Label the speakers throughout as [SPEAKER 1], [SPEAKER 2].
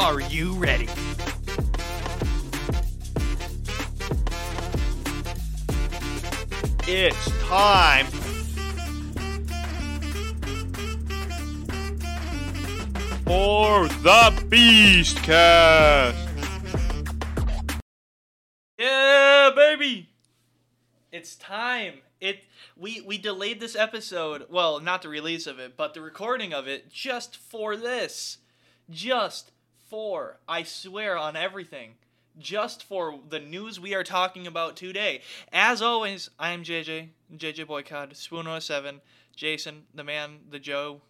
[SPEAKER 1] Are you ready? It's time for the Beast Cast. Yeah, baby. It's time. It we we delayed this episode. Well, not the release of it, but the recording of it just for this. Just for I swear on everything. Just for the news we are talking about today. As always, I am JJ, JJ Boycott, Spoon07, Jayson, the man, the Joe,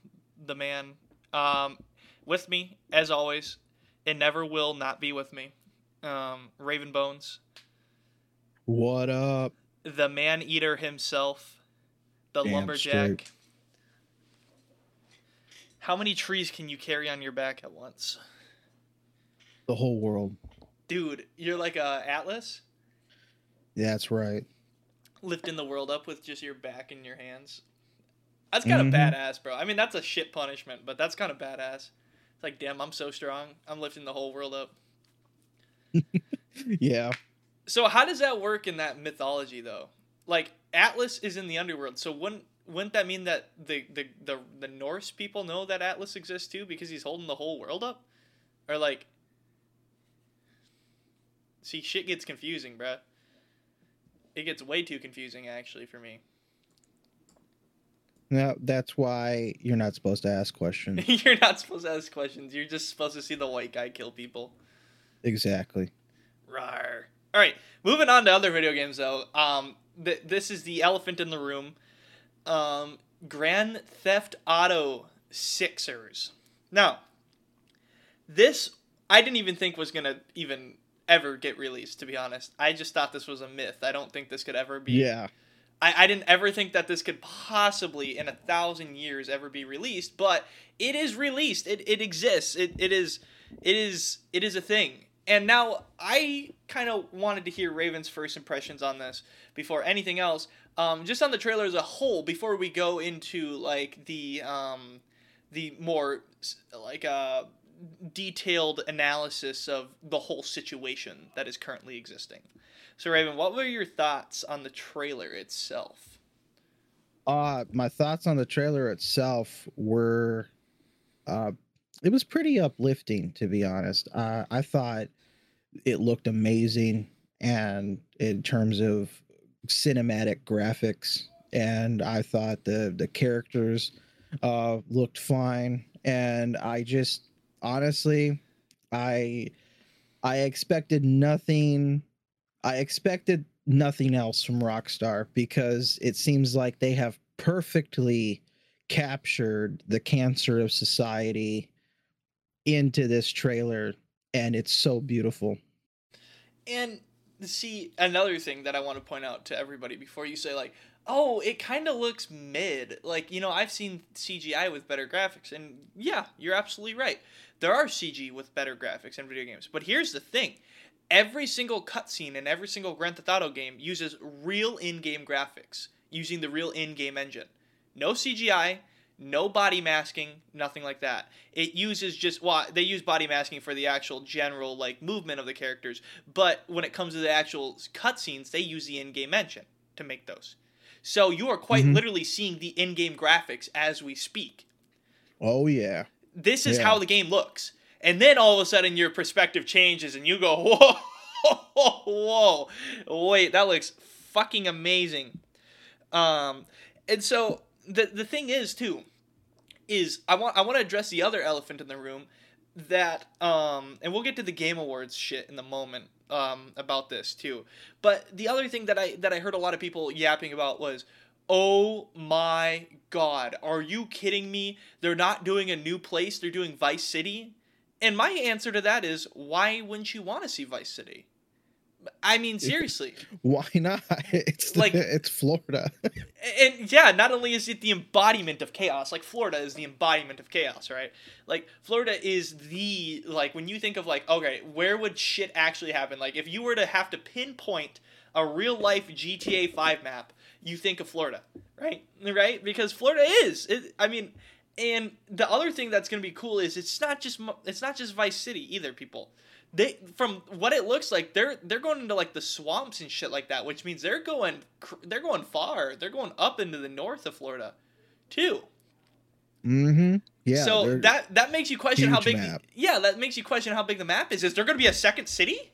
[SPEAKER 1] the man. Um, with me, as always, it never will not be with me. Um, Raven Bones,
[SPEAKER 2] What up?
[SPEAKER 1] the man eater himself, the
[SPEAKER 2] Damn
[SPEAKER 1] lumberjack.
[SPEAKER 2] straight.
[SPEAKER 1] How many trees can you carry on your back at once?
[SPEAKER 2] The whole world.
[SPEAKER 1] Dude, you're like a Atlas,
[SPEAKER 2] Yeah, that's right.
[SPEAKER 1] lifting the world up with just your back and your hands. That's kind of
[SPEAKER 2] Mhm.
[SPEAKER 1] badass, bro. I mean, that's a shit punishment, but that's kind of badass. Like, damn, I'm so strong. I'm lifting the whole world up.
[SPEAKER 2] Yeah.
[SPEAKER 1] So how does that work in that mythology though? Like Atlas is in the underworld, so wouldn't wouldn't that mean that the the the, the Norse people know that Atlas exists too because he's holding the whole world up? Or like See, shit gets confusing, bruh. It gets way too confusing actually for me.
[SPEAKER 2] No, that's why you're not supposed to ask questions.
[SPEAKER 1] You're not supposed to ask questions. You're just supposed to see the white guy kill people.
[SPEAKER 2] exactly.
[SPEAKER 1] Rar. All right, moving on to other video games though. Um, th- this is the elephant in the room. Um, Grand Theft Auto Sixers. Now, this I didn't even think was gonna even ever get released. To be honest, I just thought this was a myth. I don't think this could ever be.
[SPEAKER 2] Yeah.
[SPEAKER 1] I, I didn't ever think that this could possibly in a thousand years ever be released, but it is released. It, it exists. It, it is it is it is a thing. And now I kind of wanted to hear Raven's first impressions on this before anything else. Um, just on the trailer as a whole, before we go into like the um, the more like uh, detailed analysis of the whole situation that is currently existing. So Raven, what were your thoughts on the trailer itself?
[SPEAKER 2] Uh my thoughts on the trailer itself were uh it was pretty uplifting to be honest. Uh I thought it looked amazing and in terms of cinematic graphics and I thought the the characters uh looked fine and I just honestly I I expected nothing I expected nothing else from Rockstar because it seems like they have perfectly captured the cancer of society into this trailer and it's so beautiful.
[SPEAKER 1] And see another thing that I want to point out to everybody before you say like, "Oh, it kind of looks mid." Like, you know, I've seen CGI with better graphics and yeah, you're absolutely right. There are CG with better graphics in video games. But here's the thing. Every single cutscene in every single Grand Theft Auto game uses real in-game graphics using the real in-game engine. No CGI, no body masking, nothing like that. It uses just well, they use body masking for the actual general like movement of the characters, but when it comes to the actual cutscenes, they use the in-game engine to make those. So you are quite
[SPEAKER 2] Mhm.
[SPEAKER 1] literally seeing the in-game graphics as we speak.
[SPEAKER 2] Oh yeah.
[SPEAKER 1] This is
[SPEAKER 2] Yeah.
[SPEAKER 1] how the game looks. And then all of a sudden your perspective changes and you go, whoa, whoa, wait, that looks fucking amazing. Um, and so the the thing is too, is I want I want to address the other elephant in the room that um and we'll get to the game awards shit in the moment um about this too. But the other thing that I that I heard a lot of people yapping about was Oh my god, are you kidding me? They're not doing a new place, they're doing Vice City? And my answer to that is why wouldn't you want to see Vice City? I mean, seriously.
[SPEAKER 2] Why not? It's
[SPEAKER 1] Like-
[SPEAKER 2] like it's Florida.
[SPEAKER 1] and yeah, not only is it the embodiment of chaos, like Florida is the embodiment of chaos, right? Like Florida is the like when you think of like okay, where would shit actually happen? Like if you were to have to pinpoint a real life GTA 5 map, you think of Florida, right? Right? Because Florida is. It, I mean, and the other thing that's going to be cool is it's not just it's not just Vice City either, people. They from what it looks like they're they're going into like the swamps and shit like that, which means they're going they're going far. They're going up into the north of Florida, too.
[SPEAKER 2] mm-hmm. Yeah.
[SPEAKER 1] so that that makes you question how big.
[SPEAKER 2] map.
[SPEAKER 1] Yeah, that makes you question how big the map is. Is there going to be a second city?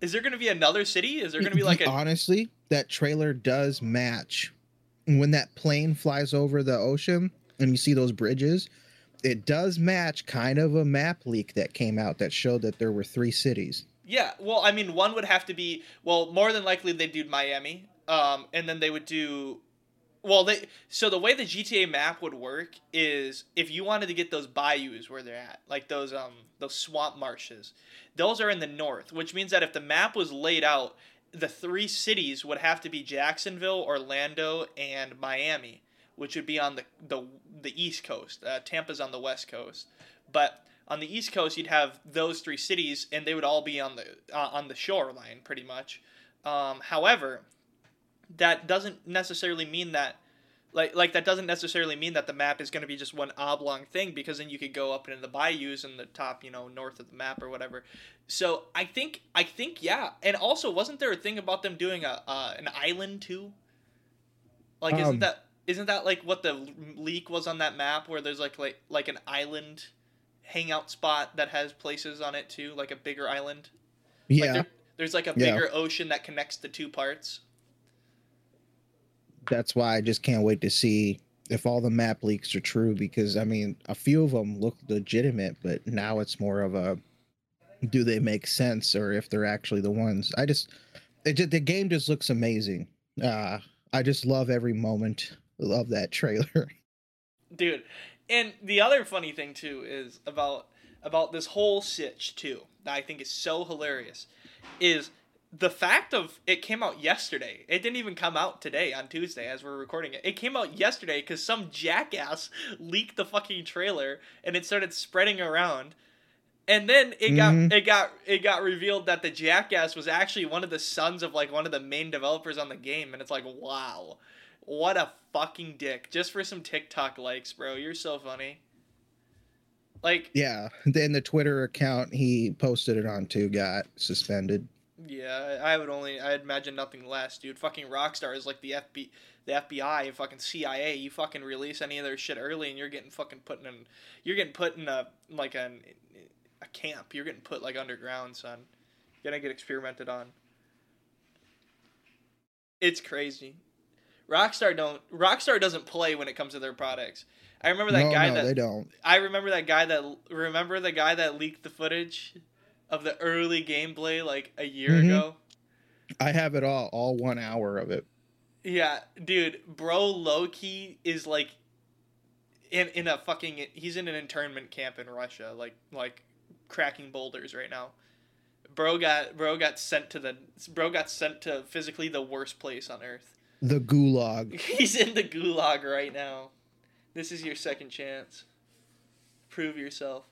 [SPEAKER 1] Is there going to be another city? Is there going to be like a
[SPEAKER 2] honestly that trailer does match when that plane flies over the ocean and you see those bridges. It does match kind of a map leak that came out that showed that there were three cities.
[SPEAKER 1] Yeah, well, I mean, one would have to be well, more than likely they'd do Miami, um, and then they would do, well, they so the way the GTA map would work is if you wanted to get those bayous where they're at, like those um those swamp marshes, those are in the north, which means that if the map was laid out, the three cities would have to be Jacksonville, Orlando, and Miami, which would be on the the the east coast. Uh, Tampa's on the west coast, but on the east coast you'd have those three cities and they would all be on the uh, on the shoreline pretty much. Um, however that doesn't necessarily mean that like like that doesn't necessarily mean that the map is going to be just one oblong thing because then you could go up into the bayous in the top you know north of the map or whatever. So i think i think yeah. And also wasn't there a thing about them doing a uh, an island too? Like isn't
[SPEAKER 2] Um,
[SPEAKER 1] that isn't that like what the leak was on that map where there's like like like an island hangout spot that has places on it too like a bigger island like
[SPEAKER 2] Yeah,
[SPEAKER 1] there, there's like a
[SPEAKER 2] Yeah.
[SPEAKER 1] bigger ocean that connects the two parts
[SPEAKER 2] that's why I just can't wait to see if all the map leaks are true because I mean a few of them look legitimate, but now it's more of a do they make sense or if they're actually the ones. I just it the game just looks amazing. Uh I just love every moment of that trailer.
[SPEAKER 1] dude and the other funny thing too is about about this whole sitch too that i think is so hilarious is the fact of it came out yesterday it didn't even come out today on tuesday as we're recording it it came out yesterday because some jackass leaked the fucking trailer and it started spreading around and then it got
[SPEAKER 2] Mhm.
[SPEAKER 1] it got it got revealed that the jackass was actually one of the sons of like one of the main developers on the game and it's like wow what a fucking dick. Just for some TikTok likes, bro. You're so funny. Like,
[SPEAKER 2] yeah, then the Twitter account he posted it on too got suspended.
[SPEAKER 1] yeah, I would only I'd imagine nothing less, dude. Fucking Rockstar is like the FB the FBI and fucking CIA. You fucking release any of their shit early and you're getting fucking put in you're getting put in a like an a camp. You're getting put like underground, son. You're gonna get experimented on. It's crazy. Rockstar don't Rockstar doesn't play when it comes to their products. I remember that
[SPEAKER 2] no,
[SPEAKER 1] guy
[SPEAKER 2] no,
[SPEAKER 1] that
[SPEAKER 2] they don't.
[SPEAKER 1] I remember that guy that remember the guy that leaked the footage of the early gameplay like a year
[SPEAKER 2] Mhm.
[SPEAKER 1] ago.
[SPEAKER 2] I have it all, all one hour of it.
[SPEAKER 1] Yeah, dude, bro, low key is like in in a fucking he's in an internment camp in Russia, like like cracking boulders right now. Bro got bro got sent to the bro got sent to physically the worst place on earth.
[SPEAKER 2] The gulag.
[SPEAKER 1] He's in the gulag right now. This is your second chance. Prove yourself.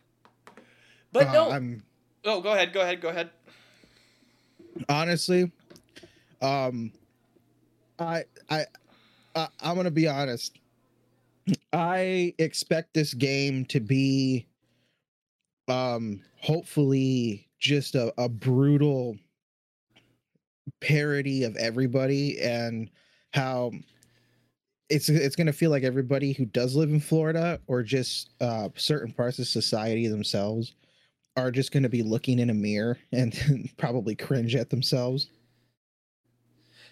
[SPEAKER 1] But
[SPEAKER 2] Uh,
[SPEAKER 1] no.
[SPEAKER 2] I'm
[SPEAKER 1] Oh, go ahead. Go ahead. Go ahead.
[SPEAKER 2] honestly, um, I, I, I, I'm gonna be honest. I expect this game to be, um, hopefully just a, a brutal parody of everybody and how it's it's gonna feel like everybody who does live in Florida or just uh, certain parts of society themselves are just going to be looking in a mirror and probably cringe at themselves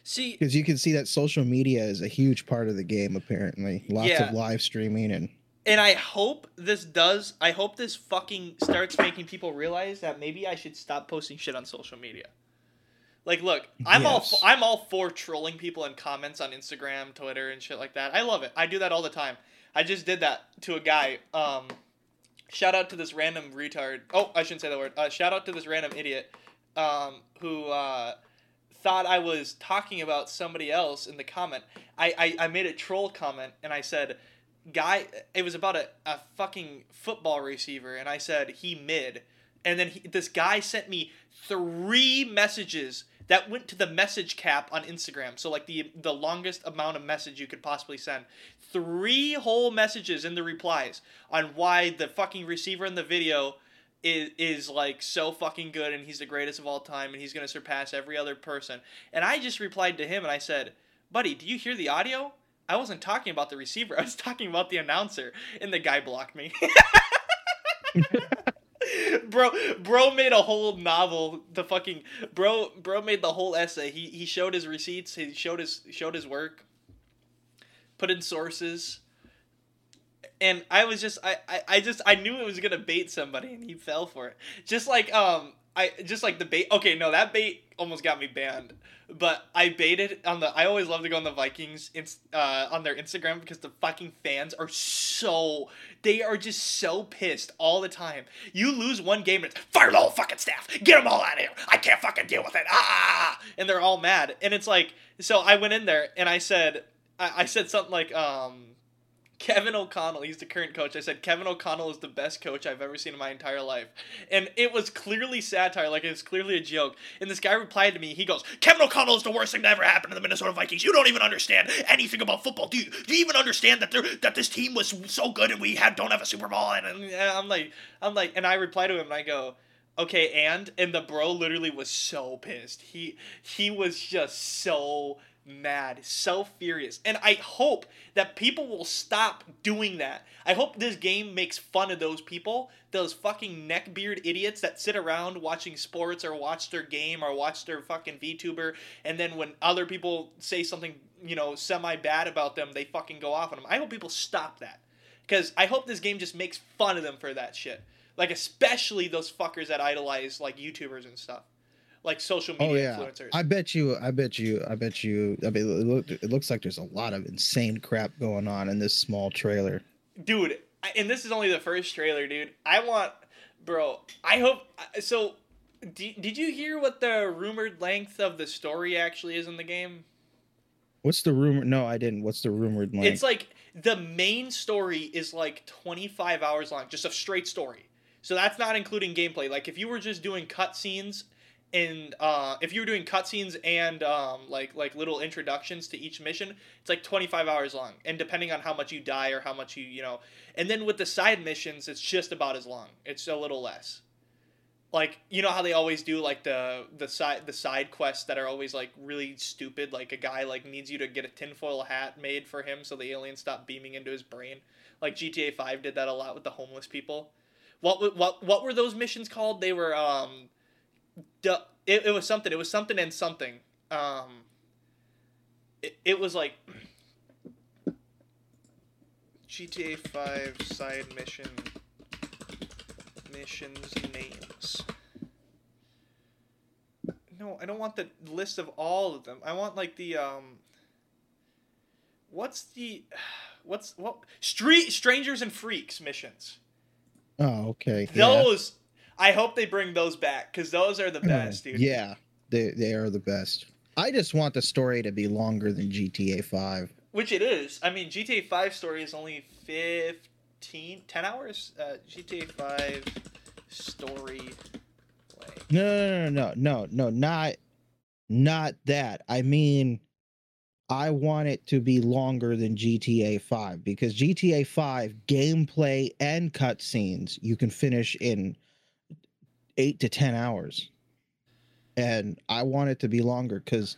[SPEAKER 1] See,
[SPEAKER 2] because you can see that social media is a huge part of the game apparently lots
[SPEAKER 1] Yeah.
[SPEAKER 2] of live streaming and
[SPEAKER 1] and I hope this does. I hope this fucking starts making people realize that maybe I should stop posting shit on social media. Like, look, I'm all
[SPEAKER 2] Yes.
[SPEAKER 1] I'm all for trolling people in comments on Instagram, Twitter, and shit like that. I love it. I do that all the time. I just did that to a guy. Um, shout out to this random retard. Oh, I shouldn't say that word. Uh, shout out to this random idiot um, who uh, thought I was talking about somebody else in the comment. I, I, I made a troll comment and I said, guy, it was about a, a fucking football receiver, and I said, he mid. And then he, this guy sent me three messages that went to the message cap on Instagram. So like the the longest amount of message you could possibly send. Three whole messages in the replies on why the fucking receiver in the video is is like so fucking good and he's the greatest of all time and he's gonna surpass every other person. And I just replied to him and I said, Buddy, do you hear the audio? I wasn't talking about the receiver, I was talking about the announcer. And the guy blocked me. bro bro made a whole novel the fucking bro bro made the whole essay. He he showed his receipts he showed his showed his work put in sources. And i was just I, I i just i knew it was gonna bait somebody and he fell for it. Just like um i just like the bait okay no that bait almost got me banned but I baited on the. I always love to go on the Vikings uh, on their Instagram because the fucking fans are so. They are just so pissed all the time. You lose one game and it's fire the whole fucking staff. Get them all out of here. I can't fucking deal with it. Ah, and they're all mad. And it's like, so I went in there and I said, I, I said something like, um, Kevin O'Connell, he's the current coach. I said Kevin O'Connell is the best coach I've ever seen in my entire life. And it was clearly satire, like it was clearly a joke. And this guy replied to me, he goes, Kevin O'Connell is the worst thing that ever happened to the Minnesota Vikings. You don't even understand anything about football. Do you, do you even understand that that this team was so good and we had don't have a Super Bowl? And, and I'm like, I'm like, and I reply to him and I go, okay, and and the bro literally was so pissed. He he was just so mad, so furious. And I hope that people will stop doing that. I hope this game makes fun of those people, those fucking neckbeard idiots that sit around watching sports or watch their game or watch their fucking VTuber, and then when other people say something, you know, semi bad about them, they fucking go off on them. I hope people stop that. Because I hope this game just makes fun of them for that shit. Like, especially those fuckers that idolize, like, YouTubers and stuff like social oh, media oh, yeah. influencers.
[SPEAKER 2] I bet you, I bet you, I bet you. I mean, it, look, it looks like there's a lot of insane crap going on in this small trailer.
[SPEAKER 1] Dude, and this is only the first trailer, dude. I want, bro. I hope uh, so. Did, did you hear what the rumored length of the story actually is in the game?
[SPEAKER 2] What's the rumor? No, I didn't. What's the rumored length?
[SPEAKER 1] It's like the main story is like 25 hours long, just a straight story. So that's not including gameplay. Like if you were just doing cutscenes and uh, if you were doing cutscenes and um, like like little introductions to each mission, it's like 25 hours long, and depending on how much you die or how much you you know, and then with the side missions, it's just about as long. It's a little less. Like you know how they always do like the the side the side quests that are always like really stupid. Like a guy like needs you to get a tinfoil hat made for him so the aliens stop beaming into his brain. Like GTA Five did that a lot with the homeless people. What what what were those missions called? They were um it, it was something. It was something and something. Um, it, it was like GTA 5 side mission missions names. No, I don't want the list of all of them. I want like the um what's the what's what street strangers and freaks missions.
[SPEAKER 2] Oh, okay.
[SPEAKER 1] Those I hope they bring those back because those are the hmm. best, dude.
[SPEAKER 2] Yeah, they they are the best. I just want the story to be longer than GTA Five.
[SPEAKER 1] Which it is. I mean, GTA Five story is only 15, 10 hours. Uh, GTA Five story.
[SPEAKER 2] No, no, no, no, no, no, not, not that. I mean, I want it to be longer than GTA 5 because GTA 5 gameplay and cutscenes you can finish in eight to ten hours, and I want it to be longer because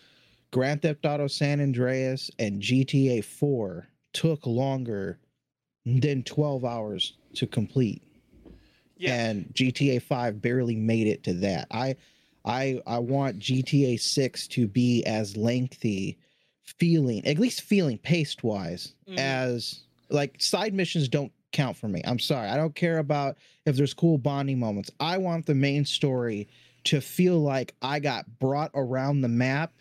[SPEAKER 2] Grand Theft Auto San Andreas and GTA Four took longer than twelve hours to complete. Yeah. And GTA 5 barely made it to that. I I I want GTA 6 to be as lengthy feeling, at least feeling pace wise, mm. as like side missions don't count for me. I'm sorry. I don't care about if there's cool bonding moments. I want the main story to feel like I got brought around the map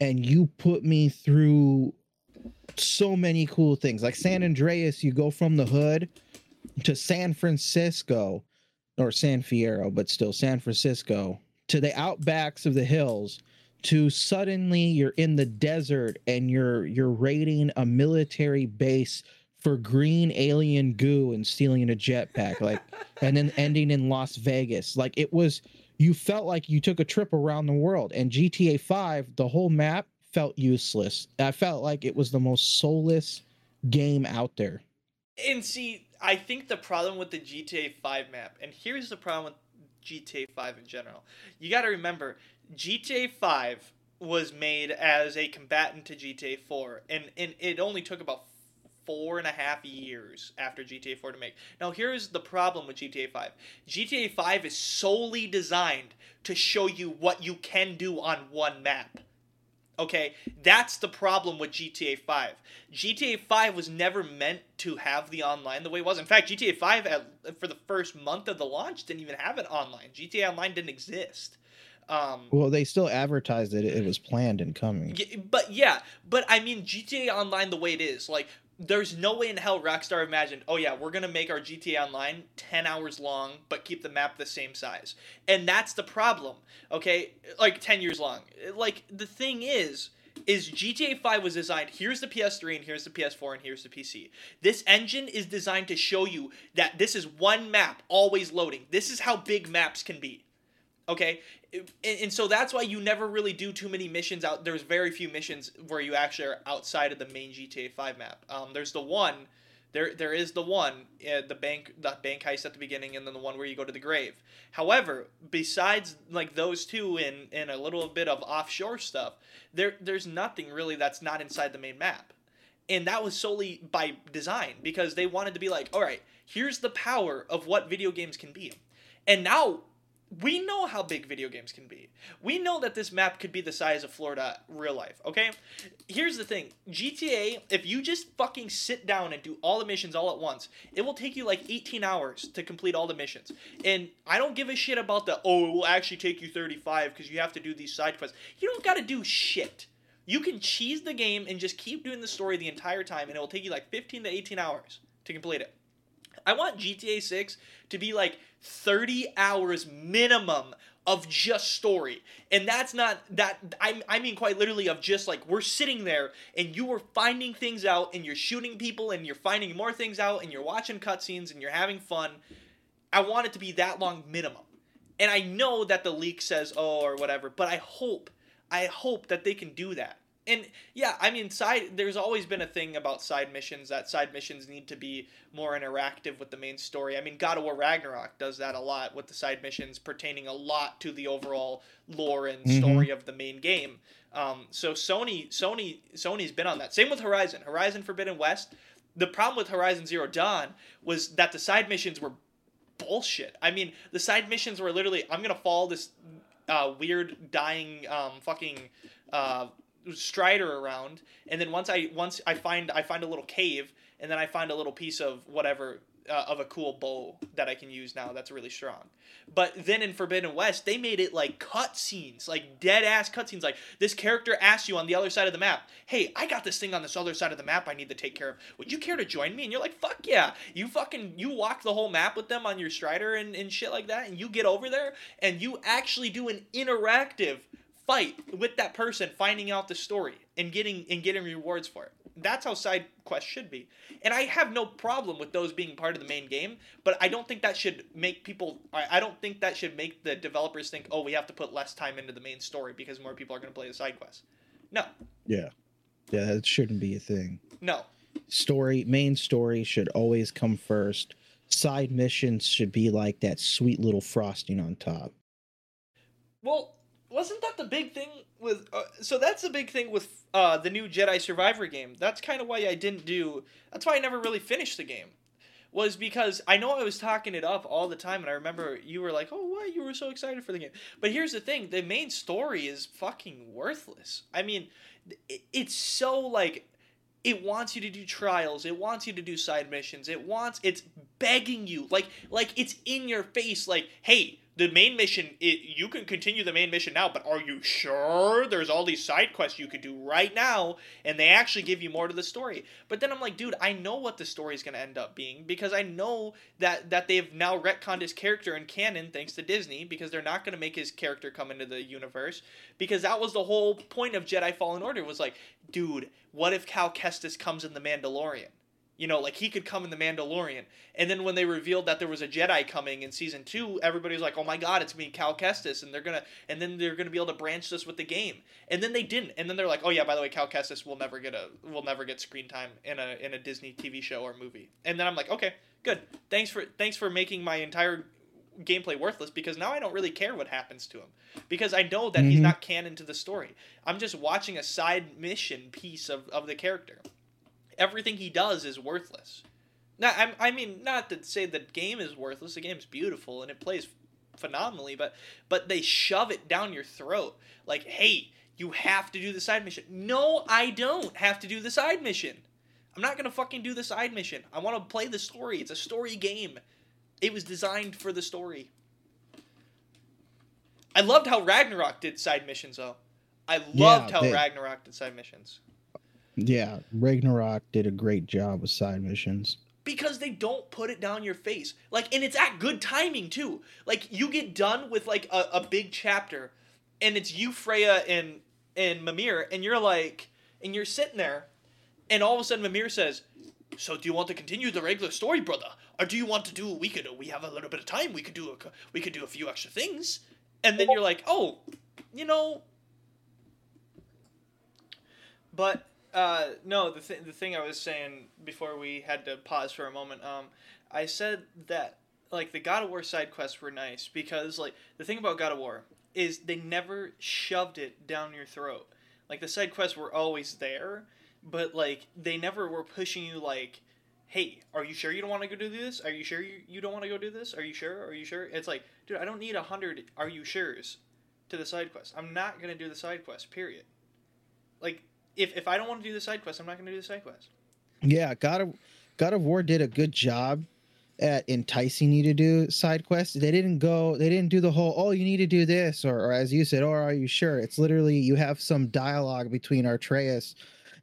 [SPEAKER 2] and you put me through so many cool things. Like San Andreas, you go from the hood to San Francisco or San Fierro, but still San Francisco to the outbacks of the hills to suddenly you're in the desert and you're you're raiding a military base for green alien goo and stealing a jetpack like and then ending in Las Vegas. Like it was you felt like you took a trip around the world and GTA 5 the whole map felt useless. I felt like it was the most soulless game out there.
[SPEAKER 1] And see, I think the problem with the GTA 5 map, and here's the problem with GTA 5 in general. You got to remember, GTA 5 was made as a combatant to GTA 4, and, and it only took about four and a half years after GTA 4 to make. Now, here's the problem with GTA 5 GTA 5 is solely designed to show you what you can do on one map. Okay, that's the problem with GTA 5. GTA 5 was never meant to have the online the way it was. In fact, GTA 5 at, for the first month of the launch didn't even have it online. GTA Online didn't exist. Um,
[SPEAKER 2] well they still advertised it. it was planned and coming
[SPEAKER 1] but yeah, but I mean GTA Online the way it is, like there's no way in hell Rockstar imagined, oh yeah, we're gonna make our GTA Online 10 hours long, but keep the map the same size. And that's the problem, okay? Like 10 years long. Like, the thing is, is GTA 5 was designed, here's the PS3 and here's the PS4 and here's the PC. This engine is designed to show you that this is one map always loading. This is how big maps can be. Okay? And, and so that's why you never really do too many missions out. There's very few missions where you actually are outside of the main GTA 5 map. Um, there's the one there, there is the one, uh, the bank, the bank heist at the beginning, and then the one where you go to the grave. However, besides like those two and and a little bit of offshore stuff, there there's nothing really that's not inside the main map, and that was solely by design because they wanted to be like, all right, here's the power of what video games can be, and now we know how big video games can be. We know that this map could be the size of Florida real life, okay? Here's the thing GTA, if you just fucking sit down and do all the missions all at once, it will take you like 18 hours to complete all the missions. And I don't give a shit about the, oh, it will actually take you 35 because you have to do these side quests. You don't gotta do shit. You can cheese the game and just keep doing the story the entire time, and it will take you like 15 to 18 hours to complete it. I want GTA 6 to be like 30 hours minimum of just story. And that's not that I I mean quite literally of just like we're sitting there and you are finding things out and you're shooting people and you're finding more things out and you're watching cutscenes and you're having fun. I want it to be that long minimum. And I know that the leak says oh or whatever, but I hope I hope that they can do that and yeah, I mean, side. There's always been a thing about side missions that side missions need to be more interactive with the main story. I mean, God of War Ragnarok does that a lot with the side missions pertaining a lot to the overall lore and
[SPEAKER 2] Mhm.
[SPEAKER 1] story of the main game. Um, so Sony, Sony, Sony's been on that. Same with Horizon. Horizon Forbidden West. The problem with Horizon Zero Dawn was that the side missions were bullshit. I mean, the side missions were literally, I'm gonna follow this uh, weird dying um, fucking uh, strider around and then once i once i find i find a little cave and then i find a little piece of whatever uh, of a cool bow that i can use now that's really strong. But then in forbidden west they made it like cutscenes like dead ass cutscenes like this character asks you on the other side of the map hey i got this thing on this other side of the map i need to take care of. Would you care to join me? And you're like fuck yeah. You fucking you walk the whole map with them on your strider and, and shit like that and you get over there and you actually do an interactive fight with that person finding out the story and getting and getting rewards for it. That's how side quests should be. And i have no problem with those being part of the main game but i don't think that should make people i I don't think that should make the developers think oh we have to put less time into the main story because more people are going to play the side quests. No.
[SPEAKER 2] Yeah. Yeah that shouldn't be a thing.
[SPEAKER 1] No.
[SPEAKER 2] Story main story should always come first. Side missions should be like that sweet little frosting on top.
[SPEAKER 1] Well wasn't that the big thing with uh, so that's the big thing with uh, the new jedi survivor game. That's kind of why i didn't do that's why i never really finished the game was because i know i was talking it up all the time and i remember you were like oh why you were so excited for the game? But here's the thing the main story is fucking worthless. I mean it, it's so like it wants you to do trials it wants you to do side missions it wants it's begging you like like it's in your face like hey the main mission it, you can continue the main mission now but are you sure there's all these side quests you could do right now and they actually give you more to the story? But then i'm like dude i know what the story is going to end up being because i know that that they've now retconned his character in canon thanks to disney because they're not going to make his character come into the universe because that was the whole point of jedi fallen order was like dude what if cal kestis comes in the mandalorian you know, like he could come in the Mandalorian. And then when they revealed that there was a Jedi coming in season two, everybody was like, "Oh my God, it's me, Cal Kestis," and they're gonna, and then they're gonna be able to branch this with the game. And then they didn't. And then they're like, "Oh yeah, by the way, Cal Kestis will never get a, will never get screen time in a in a Disney TV show or movie." And then I'm like, "Okay, good. Thanks for thanks for making my entire gameplay worthless because now I don't really care what happens to him because I know that mm-hmm. he's not canon to the story. I'm just watching a side mission piece of, of the character." Everything he does is worthless. Now, I, I mean, not to say the game is worthless. The game's beautiful and it plays phenomenally, but but they shove it down your throat. Like, hey, you have to do the side mission. No, I don't have to do the side mission. I'm not gonna fucking do the side mission. I want to play the story. It's a story game. It was designed for the story. I loved how Ragnarok did side missions, though. I loved yeah, how they, Ragnarok did side missions.
[SPEAKER 2] Yeah, Ragnarok did a great job with side missions.
[SPEAKER 1] Because they don't put it down your face. Like, and it's at good timing, too. Like, you get done with, like, a, a big chapter, and it's you, Freya, and, and Mimir, and you're like, and you're sitting there, and all of a sudden Mimir says, so do you want to continue the regular story, brother? Or do you want to do, we could, we have a little bit of time, we could do a, we could do a few extra things. And then you're like, oh, you know, but uh, no, the th- the thing I was saying before we had to pause for a moment, um, I said that like the God of War side quests were nice because like the thing about God of War is they never shoved it down your throat. Like the side quests were always there, but like they never were pushing you like, "Hey, are you sure you don't want to go do this? Are you sure you, you don't want to go do this? Are you sure? Are you sure?" It's like, dude, I don't need a hundred "Are you sure's" to the side quest. I'm not gonna do the side quest. Period. Like if if I don't want to do the side quest, I'm not going to do the side quest.
[SPEAKER 2] Yeah, God of God of War did a good job at enticing you to do side quests. They didn't go. They didn't do the whole. Oh, you need to do this, or, or as you said, or are you sure? It's literally you have some dialogue between Atreus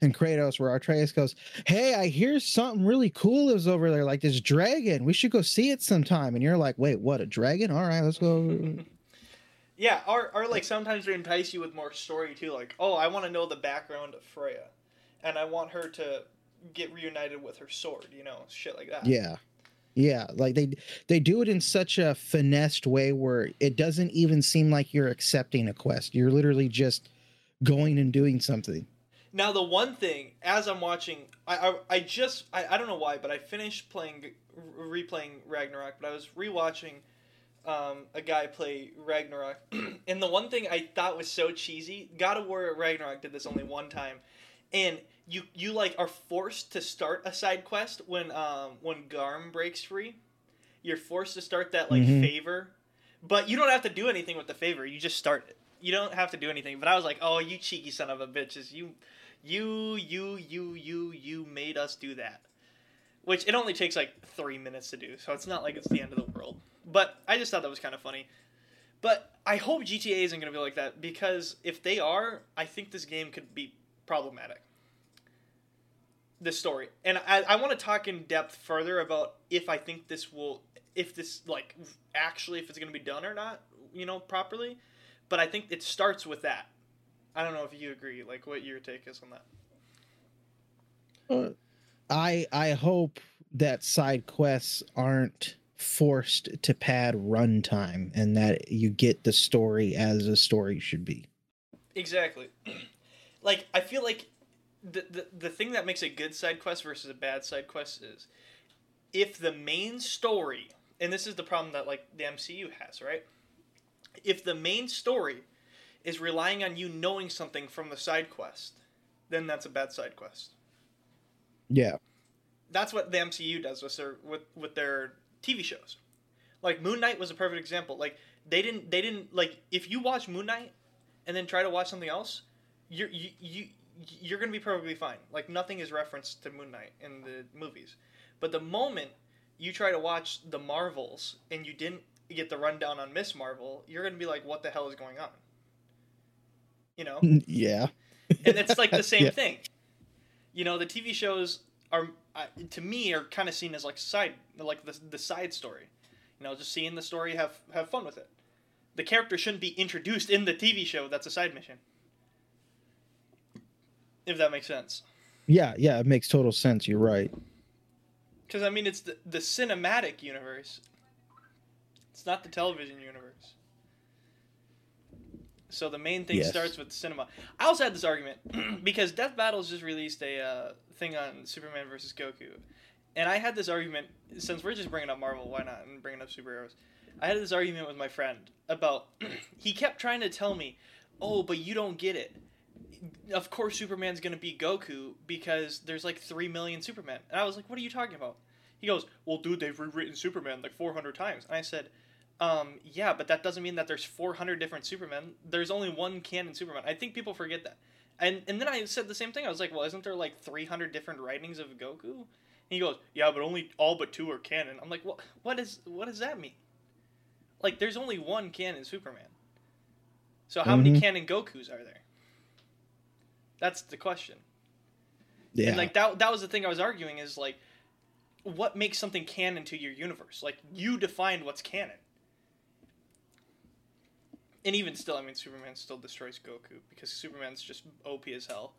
[SPEAKER 2] and Kratos where Atreus goes, Hey, I hear something really cool is over there, like this dragon. We should go see it sometime. And you're like, Wait, what? A dragon? All right, let's go.
[SPEAKER 1] Yeah, or, or like sometimes they entice you with more story too. Like, oh, I want to know the background of Freya, and I want her to get reunited with her sword. You know, shit like that.
[SPEAKER 2] Yeah, yeah. Like they they do it in such a finessed way where it doesn't even seem like you're accepting a quest. You're literally just going and doing something.
[SPEAKER 1] Now the one thing, as I'm watching, I I, I just I, I don't know why, but I finished playing replaying Ragnarok, but I was rewatching um, a guy play Ragnarok. and the one thing I thought was so cheesy, God of War Ragnarok did this only one time, and you you like are forced to start a side quest when um when Garm breaks free. You're forced to start that like mm-hmm. favor, but you don't have to do anything with the favor. You just start it. You don't have to do anything. But I was like, oh, you cheeky son of a bitches, you, you, you, you, you, you made us do that. Which it only takes like three minutes to do, so it's not like it's the end of the world. But I just thought that was kind of funny. But I hope GTA isn't going to be like that because if they are, I think this game could be problematic. This story. And I, I want to talk in depth further about if I think this will, if this, like, actually, if it's going to be done or not, you know, properly. But I think it starts with that. I don't know if you agree, like, what your take is on
[SPEAKER 2] that. Uh, I I hope that side quests aren't forced to pad runtime and that you get the story as a story should be.
[SPEAKER 1] Exactly. like I feel like the, the the thing that makes a good side quest versus a bad side quest is if the main story and this is the problem that like the MCU has, right? If the main story is relying on you knowing something from the side quest, then that's a bad side quest.
[SPEAKER 2] Yeah.
[SPEAKER 1] That's what the MCU does with their with, with their TV shows. Like Moon Knight was a perfect example. Like they didn't they didn't like if you watch Moon Knight and then try to watch something else, you're you, you you're gonna be perfectly fine. Like nothing is referenced to Moon Knight in the movies. But the moment you try to watch the Marvels and you didn't get the rundown on Miss Marvel, you're gonna be like, "What the hell is going on?" You know,
[SPEAKER 2] yeah.
[SPEAKER 1] and it's like the same
[SPEAKER 2] Yeah.
[SPEAKER 1] thing. You know, the TV shows are uh, to me are kind of seen as like side, like the the side story. You know, just seeing the story, have have fun with it. The character shouldn't be introduced in the TV show. That's a side mission. If that makes sense.
[SPEAKER 2] Yeah, yeah, it makes total sense. You're right.
[SPEAKER 1] Because I mean, it's the, the cinematic universe. It's not the television universe. So the main thing
[SPEAKER 2] Yes.
[SPEAKER 1] starts with cinema. I also had this argument because Death Battles just released a uh, thing on Superman versus Goku, and I had this argument since we're just bringing up Marvel, why not, and bringing up superheroes. I had this argument with my friend about he kept trying to tell me, "Oh, but you don't get it. Of course, Superman's gonna be Goku because there's like three million Supermen." And I was like, "What are you talking about?" He goes, "Well, dude, they've rewritten Superman like 400 times." And I said, um, "Yeah, but that doesn't mean that there's 400 different Supermen. There's only one canon Superman. I think people forget that." And and then I said the same thing. I was like, "Well, isn't there like 300 different writings of Goku?" And he goes, "Yeah, but only all but two are canon." I'm like, "What? What is? What does that mean?" Like, there's only one canon Superman. So how many
[SPEAKER 2] Mhm.
[SPEAKER 1] canon Gokus are there? That's the question.
[SPEAKER 2] Yeah.
[SPEAKER 1] And like that that was the thing I was arguing is like what makes something canon to your universe? Like you defined what's canon. And even still, I mean Superman still destroys Goku because Superman's just OP as hell.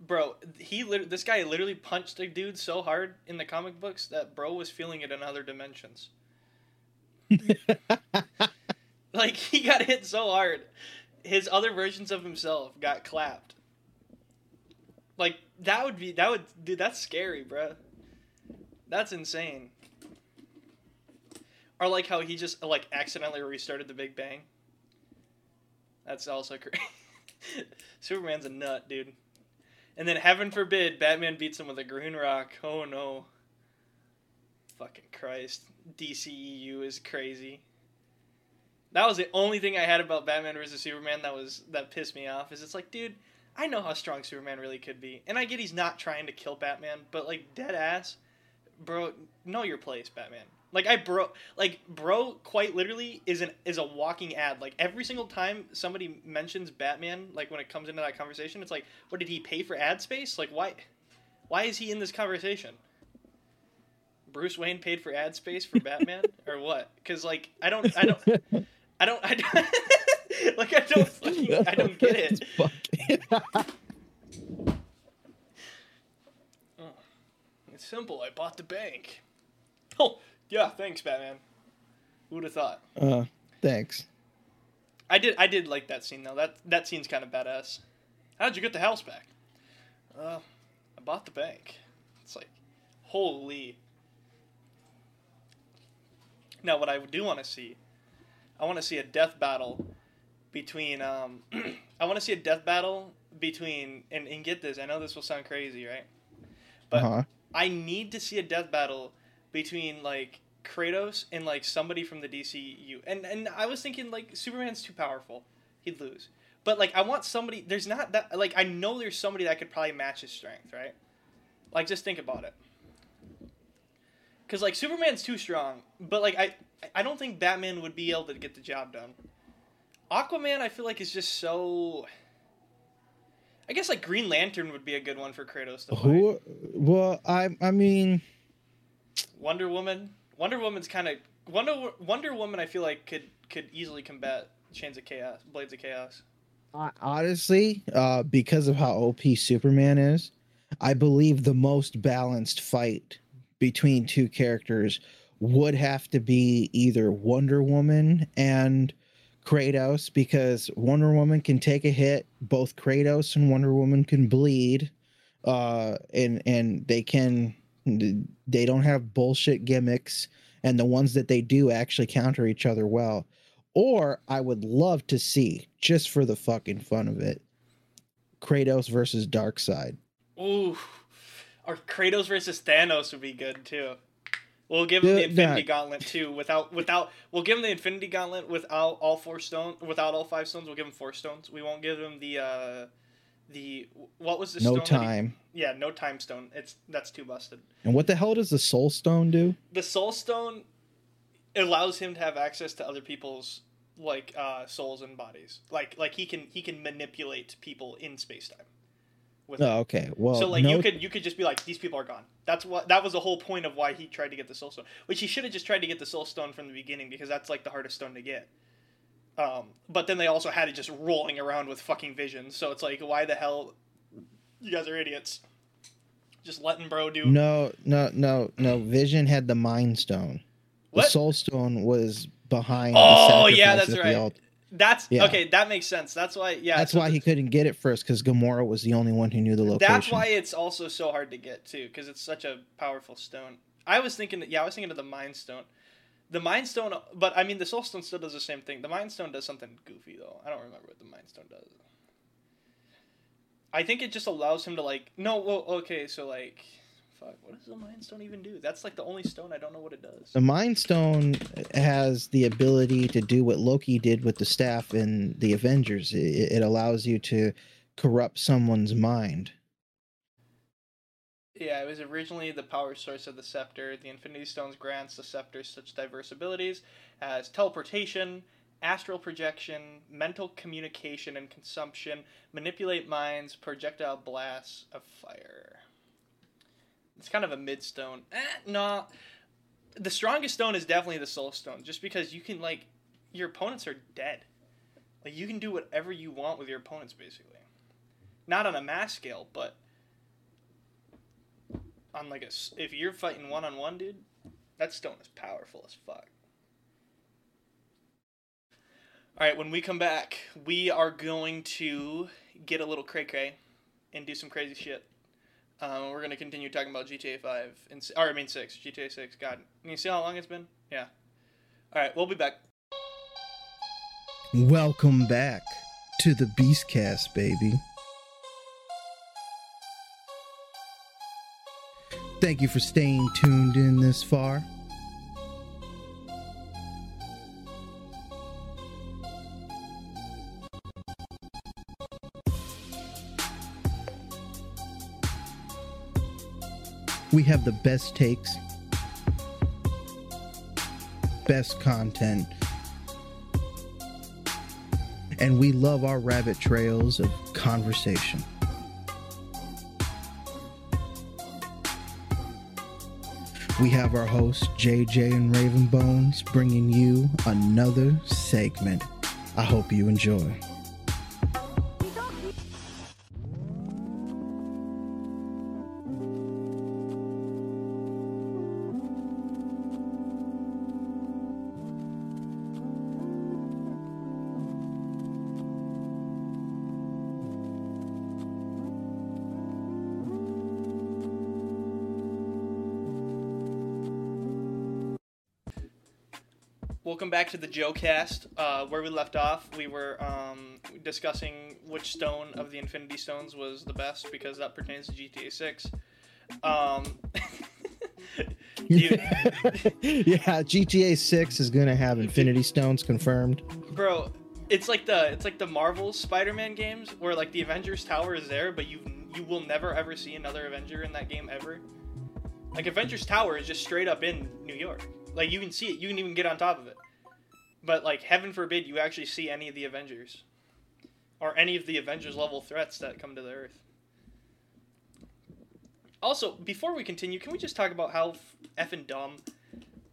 [SPEAKER 1] Bro, he lit- this guy literally punched a dude so hard in the comic books that bro was feeling it in other dimensions. Like he got hit so hard, his other versions of himself got clapped. Like that would be that would dude that's scary, bro. That's insane. Or like how he just like accidentally restarted the Big Bang. That's also crazy. Superman's a nut, dude. And then heaven forbid Batman beats him with a green rock. Oh no. Fucking Christ. DCEU is crazy. That was the only thing I had about Batman versus Superman that was that pissed me off. Is it's like, dude, I know how strong Superman really could be, and I get he's not trying to kill Batman, but like dead ass, bro, know your place, Batman. Like I bro, like bro, quite literally is an is a walking ad. Like every single time somebody mentions Batman, like when it comes into that conversation, it's like, what did he pay for ad space? Like why, why is he in this conversation? Bruce Wayne paid for ad space for Batman or what? Because like I don't, I don't. I don't. I don't like. I don't. Fucking, I don't get it.
[SPEAKER 2] Fuck.
[SPEAKER 1] Oh, it's simple. I bought the bank. Oh yeah, thanks, Batman. Who'd have thought?
[SPEAKER 2] uh, thanks.
[SPEAKER 1] I did. I did like that scene though. That that scene's kind of badass. How'd you get the house back? Uh, I bought the bank. It's like, holy. Now, what I do want to see, I want to see a death battle between. Um, I want to see a death battle between and, and get this. I know this will sound crazy, right? But
[SPEAKER 2] uh-huh.
[SPEAKER 1] I need to see a death battle between like Kratos and like somebody from the DCU. And and I was thinking like Superman's too powerful. He'd lose. But like I want somebody there's not that like I know there's somebody that could probably match his strength, right? Like just think about it. Cuz like Superman's too strong, but like I I don't think Batman would be able to get the job done. Aquaman I feel like is just so I guess like Green Lantern would be a good one for Kratos to fight.
[SPEAKER 2] Who? Well, I I mean,
[SPEAKER 1] Wonder Woman. Wonder Woman's kind of Wonder Wonder Woman. I feel like could could easily combat Chains of Chaos, Blades of Chaos.
[SPEAKER 2] Honestly, uh, because of how OP Superman is, I believe the most balanced fight between two characters would have to be either Wonder Woman and Kratos, because Wonder Woman can take a hit, both Kratos and Wonder Woman can bleed, uh, and and they can they don't have bullshit gimmicks, and the ones that they do actually counter each other well. Or I would love to see, just for the fucking fun of it, Kratos versus Darkseid.
[SPEAKER 1] Ooh, or Kratos versus Thanos would be good too. We'll give him the Infinity
[SPEAKER 2] that-
[SPEAKER 1] Gauntlet too. Without without we'll give him the Infinity Gauntlet without all four stones. Without all five stones, we'll give him four stones. We won't give him the uh the what was the
[SPEAKER 2] No
[SPEAKER 1] stone that he-
[SPEAKER 2] time.
[SPEAKER 1] yeah, no time stone. It's that's too busted.
[SPEAKER 2] And what the hell does the Soul Stone do?
[SPEAKER 1] The Soul Stone allows him to have access to other people's like uh, souls and bodies. Like like he can he can manipulate people in space time. With
[SPEAKER 2] Oh, okay. Well,
[SPEAKER 1] so like
[SPEAKER 2] no,
[SPEAKER 1] you could you could just be like these people are gone. That's what that was the whole point of why he tried to get the soul stone. Which he should have just tried to get the soul stone from the beginning because that's like the hardest stone to get. Um, but then they also had it just rolling around with fucking visions. So it's like why the hell you guys are idiots. Just letting bro do
[SPEAKER 2] no, no, no, no. Vision had the Mind Stone. The
[SPEAKER 1] what?
[SPEAKER 2] Soul Stone was behind.
[SPEAKER 1] Oh,
[SPEAKER 2] the
[SPEAKER 1] yeah, that's
[SPEAKER 2] at the
[SPEAKER 1] right.
[SPEAKER 2] altar.
[SPEAKER 1] That's
[SPEAKER 2] Yeah.
[SPEAKER 1] okay. That makes sense. That's why. Yeah,
[SPEAKER 2] that's
[SPEAKER 1] so
[SPEAKER 2] why he couldn't get it first because Gamora was the only one who knew the location.
[SPEAKER 1] That's why it's also so hard to get too, because it's such a powerful stone. I was thinking, yeah, I was thinking of the Mind Stone. The Mind Stone, but I mean, the Soul Stone still does the same thing. The Mind Stone does something goofy though. I don't remember what the Mind Stone does. I think it just allows him to like. No, well, okay, so like, fuck, what does the Mind Stone even do? That's like the only stone I don't know what it does.
[SPEAKER 2] The Mind Stone has the ability to do what Loki did with the staff in the Avengers. It, it allows you to corrupt someone's mind.
[SPEAKER 1] Yeah, it was originally the power source of the scepter. The Infinity Stones grants the scepter such diverse abilities as teleportation, astral projection, mental communication and consumption, manipulate minds, projectile blasts of fire. It's kind of a mid stone. Eh, no. The strongest stone is definitely the soul stone, just because you can like your opponents are dead. Like you can do whatever you want with your opponents basically. Not on a mass scale, but on like a if you're fighting one on one, dude, that stone is powerful as fuck. All right, when we come back, we are going to get a little cray cray and do some crazy shit. Um, we're gonna continue talking about GTA Five and or I mean Six, GTA Six. God, can you see how long it's been? Yeah. All right, we'll be back.
[SPEAKER 2] Welcome back to the Beastcast, baby. Thank you for staying tuned in this far. We have the best takes, best content, and we love our rabbit trails of conversation. We have our hosts, JJ and Raven Bones, bringing you another segment. I hope you enjoy.
[SPEAKER 1] Back to the Joe Cast. Uh, where we left off, we were um, discussing which stone of the Infinity Stones was the best because that pertains to GTA 6. Um, you-
[SPEAKER 2] yeah, GTA 6 is going to have Infinity Stones confirmed.
[SPEAKER 1] bro, it's like the it's like the Marvel Spider-Man games where like the Avengers Tower is there, but you you will never ever see another Avenger in that game ever. Like Avengers Tower is just straight up in New York. Like you can see it, you can even get on top of it. But like heaven forbid you actually see any of the Avengers or any of the Avengers level threats that come to the earth. Also, before we continue, can we just talk about how effing dumb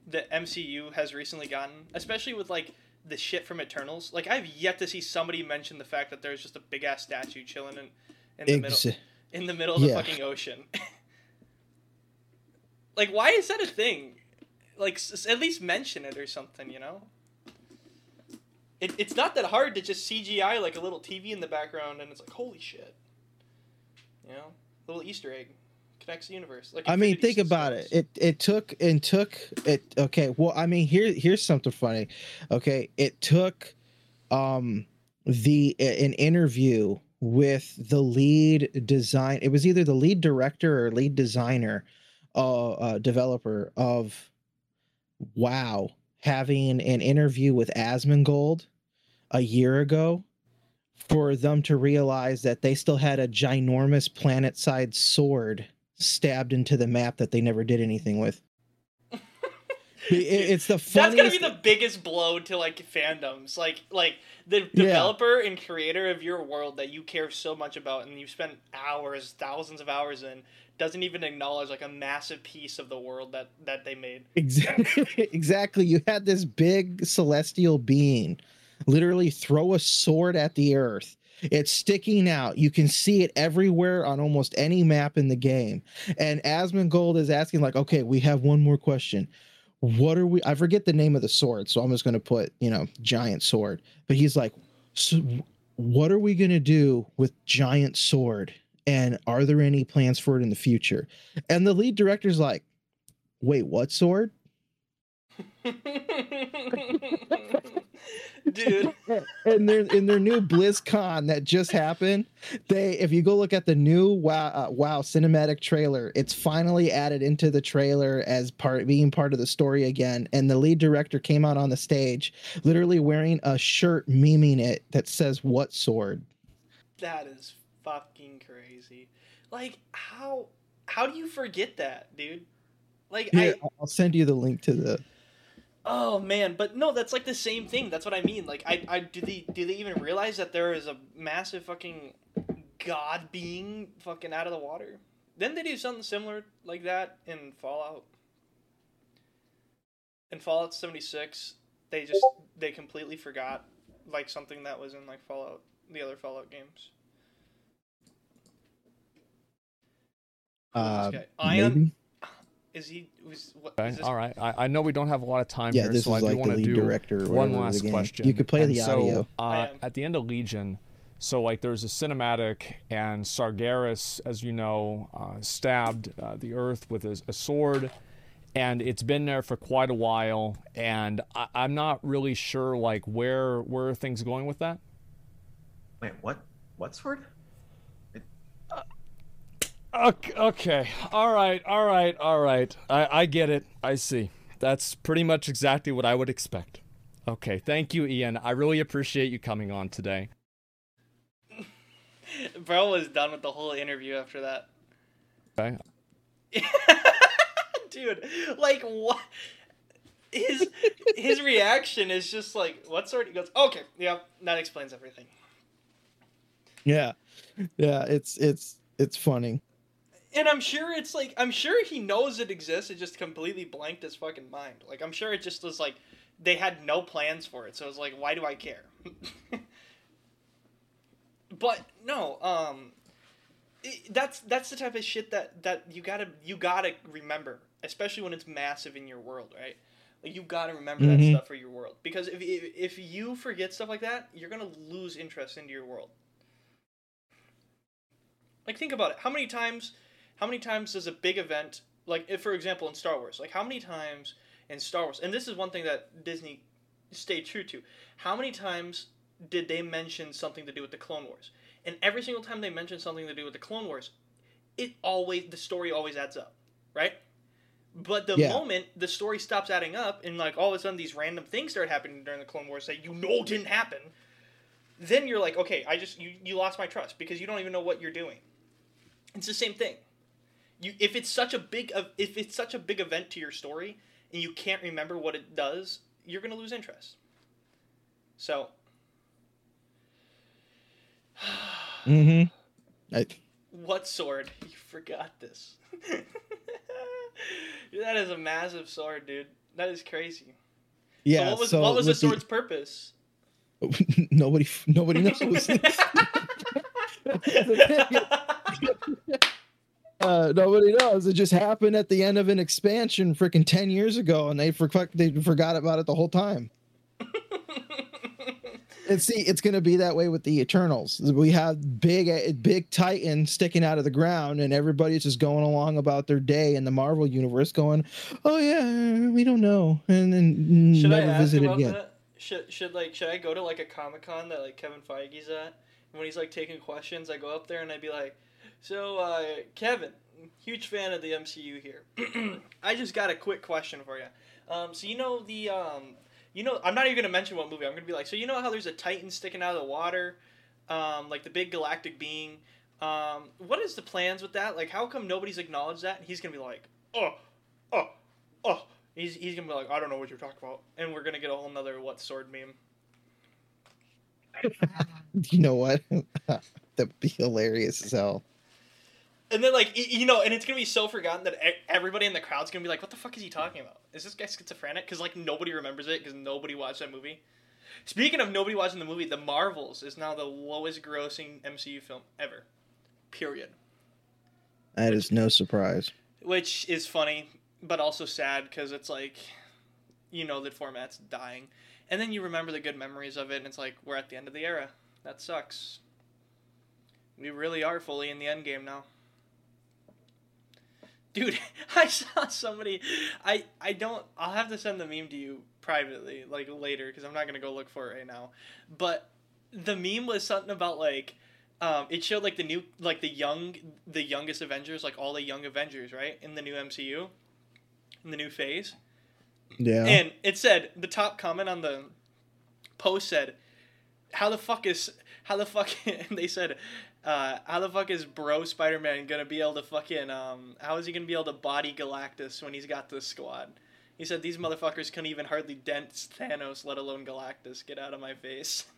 [SPEAKER 1] the MCU has recently gotten, especially with like the shit from Eternals? Like I've yet to see somebody mention the fact that there's just a big ass statue chilling in, in the
[SPEAKER 2] Ex-
[SPEAKER 1] middle in the middle of the fucking ocean. like, why is that a thing? Like, s- at least mention it or something, you know? It, it's not that hard to just CGI like a little TV in the background, and it's like, holy shit. You know, little Easter egg connects the universe. Like,
[SPEAKER 2] I mean, think about it. It it took and took it. Okay, well, I mean, here here's something funny. Okay, it took um the an interview with the lead design. It was either the lead director or lead designer, uh, uh developer of WoW, having an interview with Asmongold a year ago for them to realize that they still had a ginormous planet-sized sword stabbed into the map that they never did anything with. it's the
[SPEAKER 1] That's gonna
[SPEAKER 2] funniest.
[SPEAKER 1] be the biggest blow to like fandoms. Like like the
[SPEAKER 2] Yeah.
[SPEAKER 1] developer and creator of your world that you care so much about and you spent hours, thousands of hours in, doesn't even acknowledge like a massive piece of the world that that they made.
[SPEAKER 2] Exactly. exactly. You had this big celestial being literally throw a sword at the earth. It's sticking out. You can see it everywhere on almost any map in the game. And Asmongold is asking, like, okay, we have one more question. What are we? I forget the name of the sword, so I'm just going to put, you know, giant sword. But he's like, so what are we going to do with giant sword? And are there any plans for it in the future? And the lead director's like, wait, what sword?
[SPEAKER 1] Dude,
[SPEAKER 2] in their in their new BlizzCon that just happened, they if you go look at the new WoW uh, WoW cinematic trailer, it's finally added into the trailer as part being part of the story again. And the lead director came out on the stage, literally wearing a shirt memeing it that says "What sword?"
[SPEAKER 1] that is fucking crazy. Like how how do you forget that, dude? Like I
[SPEAKER 2] I'll send you the link to the.
[SPEAKER 1] Oh man, but no, that's like the same thing. That's what I mean. Like, I, I do they do they even realize that there is a massive fucking god being fucking out of the water? Then they do something similar like that in Fallout. In Fallout seventy six, they just they completely forgot like something that was in like Fallout, the other Fallout games.
[SPEAKER 2] Uh.
[SPEAKER 1] Ion
[SPEAKER 2] maybe?
[SPEAKER 1] Is he was what?
[SPEAKER 3] Okay,
[SPEAKER 1] is this-
[SPEAKER 3] all right. I, I know we don't have a lot of time
[SPEAKER 2] Yeah,
[SPEAKER 3] here,
[SPEAKER 2] this
[SPEAKER 3] so I
[SPEAKER 2] is
[SPEAKER 3] do
[SPEAKER 2] like the
[SPEAKER 3] want to do
[SPEAKER 2] director.
[SPEAKER 3] One
[SPEAKER 2] whatever the
[SPEAKER 3] last question.
[SPEAKER 2] You could play
[SPEAKER 3] And
[SPEAKER 2] the
[SPEAKER 3] so,
[SPEAKER 2] audio.
[SPEAKER 1] I
[SPEAKER 3] Uh, at the end of Legion, so like there's a cinematic, and Sargeras, as you know, uh, stabbed uh, the Earth with a, a sword, and it's been there for quite a while, and I, I'm not really sure like where where are things going with that.
[SPEAKER 4] Wait, what? What sword?
[SPEAKER 3] Okay, okay. All right, all right, all right. I, I get it. I see. That's pretty much exactly what I would expect. Okay, thank you, Ian. I really appreciate you coming on today.
[SPEAKER 1] Bro was done with the whole interview after that.
[SPEAKER 3] Okay.
[SPEAKER 1] Dude, like what? His his reaction is just like, what sort? He goes, okay, yeah, that explains everything.
[SPEAKER 2] Yeah, yeah. It's it's it's funny.
[SPEAKER 1] And I'm sure it's like, I'm sure he knows it exists. It just completely blanked his fucking mind. Like, I'm sure it just was like, they had no plans for it. So it's like, why do I care? but no, um, it, that's that's the type of shit that that you gotta you gotta remember, especially when it's massive in your world, right? Like you gotta remember
[SPEAKER 2] Mhm.
[SPEAKER 1] that stuff for your world because if, if if you forget stuff like that, you're gonna lose interest into your world. Like think about it. How many times how many times does a big event like if for example in Star Wars, like how many times in Star Wars, and this is one thing that Disney stayed true to. How many times did they mention something to do with the Clone Wars? And every single time they mention something to do with the Clone Wars, it always the story always adds up, right? But the
[SPEAKER 2] Yeah.
[SPEAKER 1] moment the story stops adding up and like all of a sudden these random things start happening during the Clone Wars that you know didn't happen, then you're like, okay, I just you, you lost my trust because you don't even know what you're doing. It's the same thing. You if it's such a big if it's such a big event to your story and you can't remember what it does, you're gonna lose interest. So
[SPEAKER 2] Mm-hmm. I,
[SPEAKER 1] What sword? You forgot this. that is a massive sword, dude. That is crazy.
[SPEAKER 2] yeah.
[SPEAKER 1] so what was
[SPEAKER 2] so
[SPEAKER 1] what was the
[SPEAKER 2] with the-
[SPEAKER 1] sword's purpose?
[SPEAKER 2] nobody nobody knows. Uh, nobody knows. It just happened at the end of an expansion, freaking ten years ago, and they forgot they forgot about it the whole time. And see, it's gonna be that way with the Eternals. We have big, eh, big Titan sticking out of the ground, and everybody's just going along about their day in the Marvel universe, going, "Oh yeah, we don't know," and then
[SPEAKER 1] should I
[SPEAKER 2] never visit it again.
[SPEAKER 1] that? Should should like should I go to like a comic con that like Kevin Feige's at? And when he's like taking questions, I go up there and I'd be like, "So, uh, Kevin, huge fan of the MCU here. I just got a quick question for you. Um, so you know the um, you know I'm not even gonna mention what movie. I'm gonna be like, so you know how there's a Titan sticking out of the water, um, like the big galactic being. Um, what is the plans with that? Like, how come nobody's acknowledged that? And he's gonna be like, oh, oh, oh. He's he's gonna be like, I don't know what you're talking about, and we're gonna get a whole nother what sword meme.
[SPEAKER 2] You know what? That'd be hilarious as hell.
[SPEAKER 1] And then like you know, and it's gonna be so forgotten that everybody in the crowd's gonna be like, "What the fuck is he talking about? Is this guy schizophrenic?" Because like nobody remembers it because nobody watched that movie. Speaking of nobody watching the movie, The Marvels is now the lowest grossing MCU film ever. Period.
[SPEAKER 2] That is no surprise.
[SPEAKER 1] Which is funny, but also sad because it's like, you know, the format's dying, and then you remember the good memories of it, and it's like we're at the end of the era. That sucks. We really are fully in the end game now. Dude, I saw somebody. I I don't. I'll have to send the meme to you privately, like later, because I'm not gonna go look for it right now. But the meme was something about like, um, it showed like the new, like the young, the youngest Avengers, like all the young Avengers, right, in the new MCU, in the new phase.
[SPEAKER 2] Yeah.
[SPEAKER 1] And it said the top comment on the post said, "How the fuck is how the fuck?" And they said, uh, "How the fuck is Bro Spider Man gonna be able to fucking um? How is he gonna be able to body Galactus when he's got this squad?" He said, "These motherfuckers couldn't even hardly dent Thanos, let alone Galactus. Get out of my face."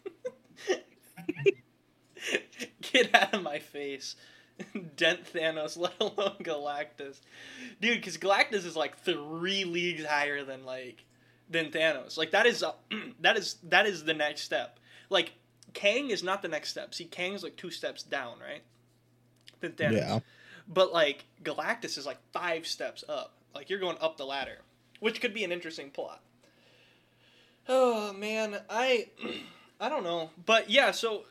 [SPEAKER 1] Get out of my face. Dent Thanos, let alone Galactus. Dude, because Galactus is like three leagues higher than like than Thanos. Like that is uh, that is that is the next step. Like Kang is not the next step. See, Kang's like two steps down, right? Than Thanos.
[SPEAKER 2] Yeah.
[SPEAKER 1] But like Galactus is like five steps up. Like you're going up the ladder, which could be an interesting plot. Oh man, I I don't know. But yeah, so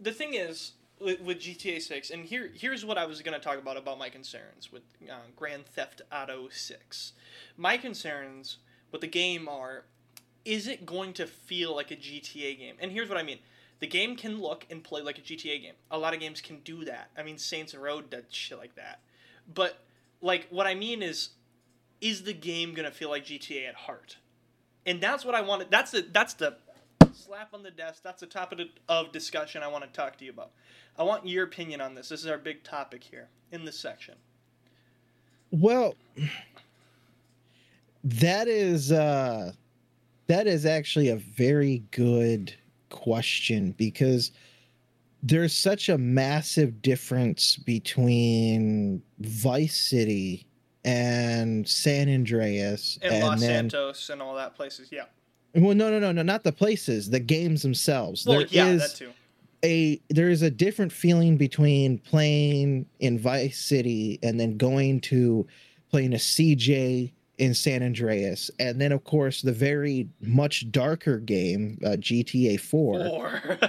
[SPEAKER 1] the thing is with, with GTA 6 and here here's what I was going to talk about about my concerns with uh, Grand Theft Auto 6. My concerns with the game are is it going to feel like a GTA game? And here's what I mean. The game can look and play like a GTA game. A lot of games can do that. I mean, Saints Row did shit like that. But like what I mean is is the game to feel like GTA at heart? And that's what I wanted. That's the that's the slap on the desk. That's the topic of discussion I want to talk to you about. I want your opinion on this. This is our big topic here in this section.
[SPEAKER 2] Well, that is uh that is actually a very good question because there's such a massive difference between Vice City and San Andreas
[SPEAKER 1] And, Los
[SPEAKER 2] then
[SPEAKER 1] Santos and all that places. Yeah.
[SPEAKER 2] well no no no no not the places the games themselves
[SPEAKER 1] Well,
[SPEAKER 2] There
[SPEAKER 1] yeah,
[SPEAKER 2] is
[SPEAKER 1] that too.
[SPEAKER 2] a there is a different feeling between playing in Vice City and then going to playing a CJ in San Andreas, and then of course the very much darker game uh, GTA Four.
[SPEAKER 1] Four.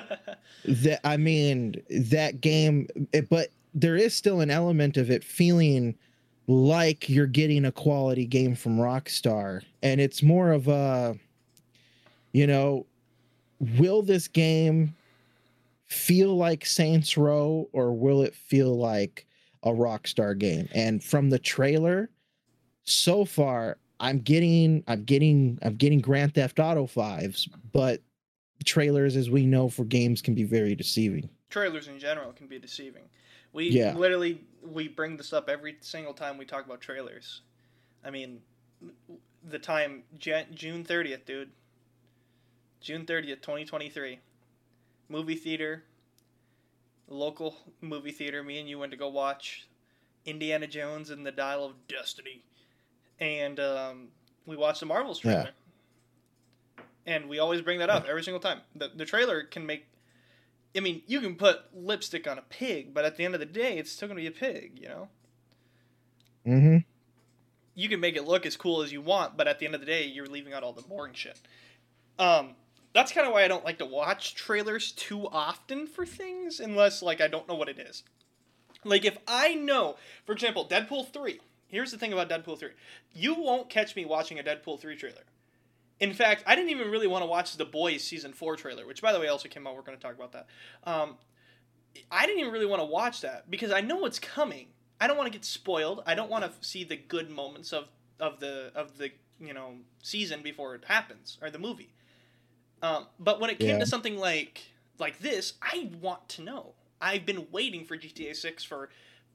[SPEAKER 2] That I mean that game, it, but there is still an element of it feeling like you're getting a quality game from Rockstar, and it's more of a, you know, will this game feel like Saints Row or will it feel like a Rockstar game? And from the trailer, so far, I'm getting, I'm getting, I'm getting Grand Theft Auto fives, but trailers, as we know, for games can be very deceiving.
[SPEAKER 1] Trailers in general can be deceiving. We
[SPEAKER 2] Yeah.
[SPEAKER 1] literally we bring this up every single time we talk about trailers. I mean, the time Jan- June thirtieth, dude. June thirtieth, twenty twenty three. Movie theater. Local movie theater. Me and you went to go watch Indiana Jones and the Dial of Destiny, and um, we watched the Marvels
[SPEAKER 2] Yeah.
[SPEAKER 1] trailer. And we always bring that up every single time. The the trailer can make I mean, you can put lipstick on a pig, but at the end of the day, it's still going to be a pig, you know?
[SPEAKER 2] Mm-hmm.
[SPEAKER 1] You can make it look as cool as you want, but at the end of the day, you're leaving out all the boring shit. Um, that's kind of why I don't like to watch trailers too often for things, unless, like, I don't know what it is. Like, if I know, for example, Deadpool 3. Here's the thing about Deadpool 3. You won't catch me watching a Deadpool 3 trailer. In fact, I didn't even really want to watch the Boys season four trailer, which by the way also came out. We're going to talk about that. Um, I didn't even really want to watch that because I know what's coming. I don't want to get spoiled. I don't want to see the good moments of of the of the you know season before it happens or the movie. Um, but when it came
[SPEAKER 2] Yeah.
[SPEAKER 1] to something like like this, I want to know. I've been waiting for GTA Six for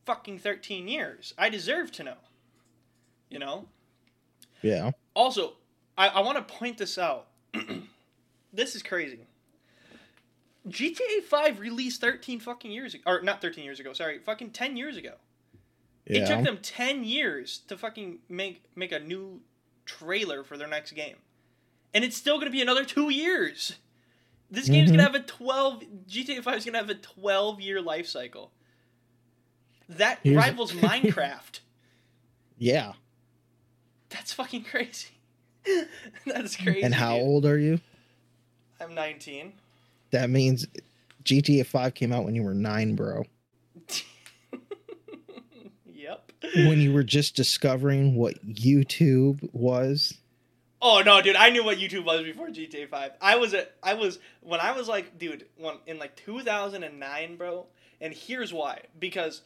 [SPEAKER 1] fucking thirteen years. I deserve to know. You know.
[SPEAKER 2] Yeah.
[SPEAKER 1] Also, I, I want to point this out. this is crazy. GTA 5 released 13 fucking years ago. Or not 13 years ago, sorry. Fucking 10 years ago.
[SPEAKER 2] Yeah.
[SPEAKER 1] It took them 10 years to fucking make make a new trailer for their next game. And it's still going to be another 2 years. This game's
[SPEAKER 2] Mhm.
[SPEAKER 1] going to have a 12 GTA 5 is going to have a 12 year life cycle. That
[SPEAKER 2] Here's-
[SPEAKER 1] rivals Minecraft.
[SPEAKER 2] yeah.
[SPEAKER 1] That's fucking crazy. That's crazy.
[SPEAKER 2] And how
[SPEAKER 1] dude.
[SPEAKER 2] old are you?
[SPEAKER 1] I'm 19.
[SPEAKER 2] That means GTA 5 came out when you were nine, bro.
[SPEAKER 1] yep.
[SPEAKER 2] When you were just discovering what YouTube was.
[SPEAKER 1] Oh no, dude! I knew what YouTube was before GTA Five. I was a, I was when I was like, dude, when in like 2009, bro. And here's why: because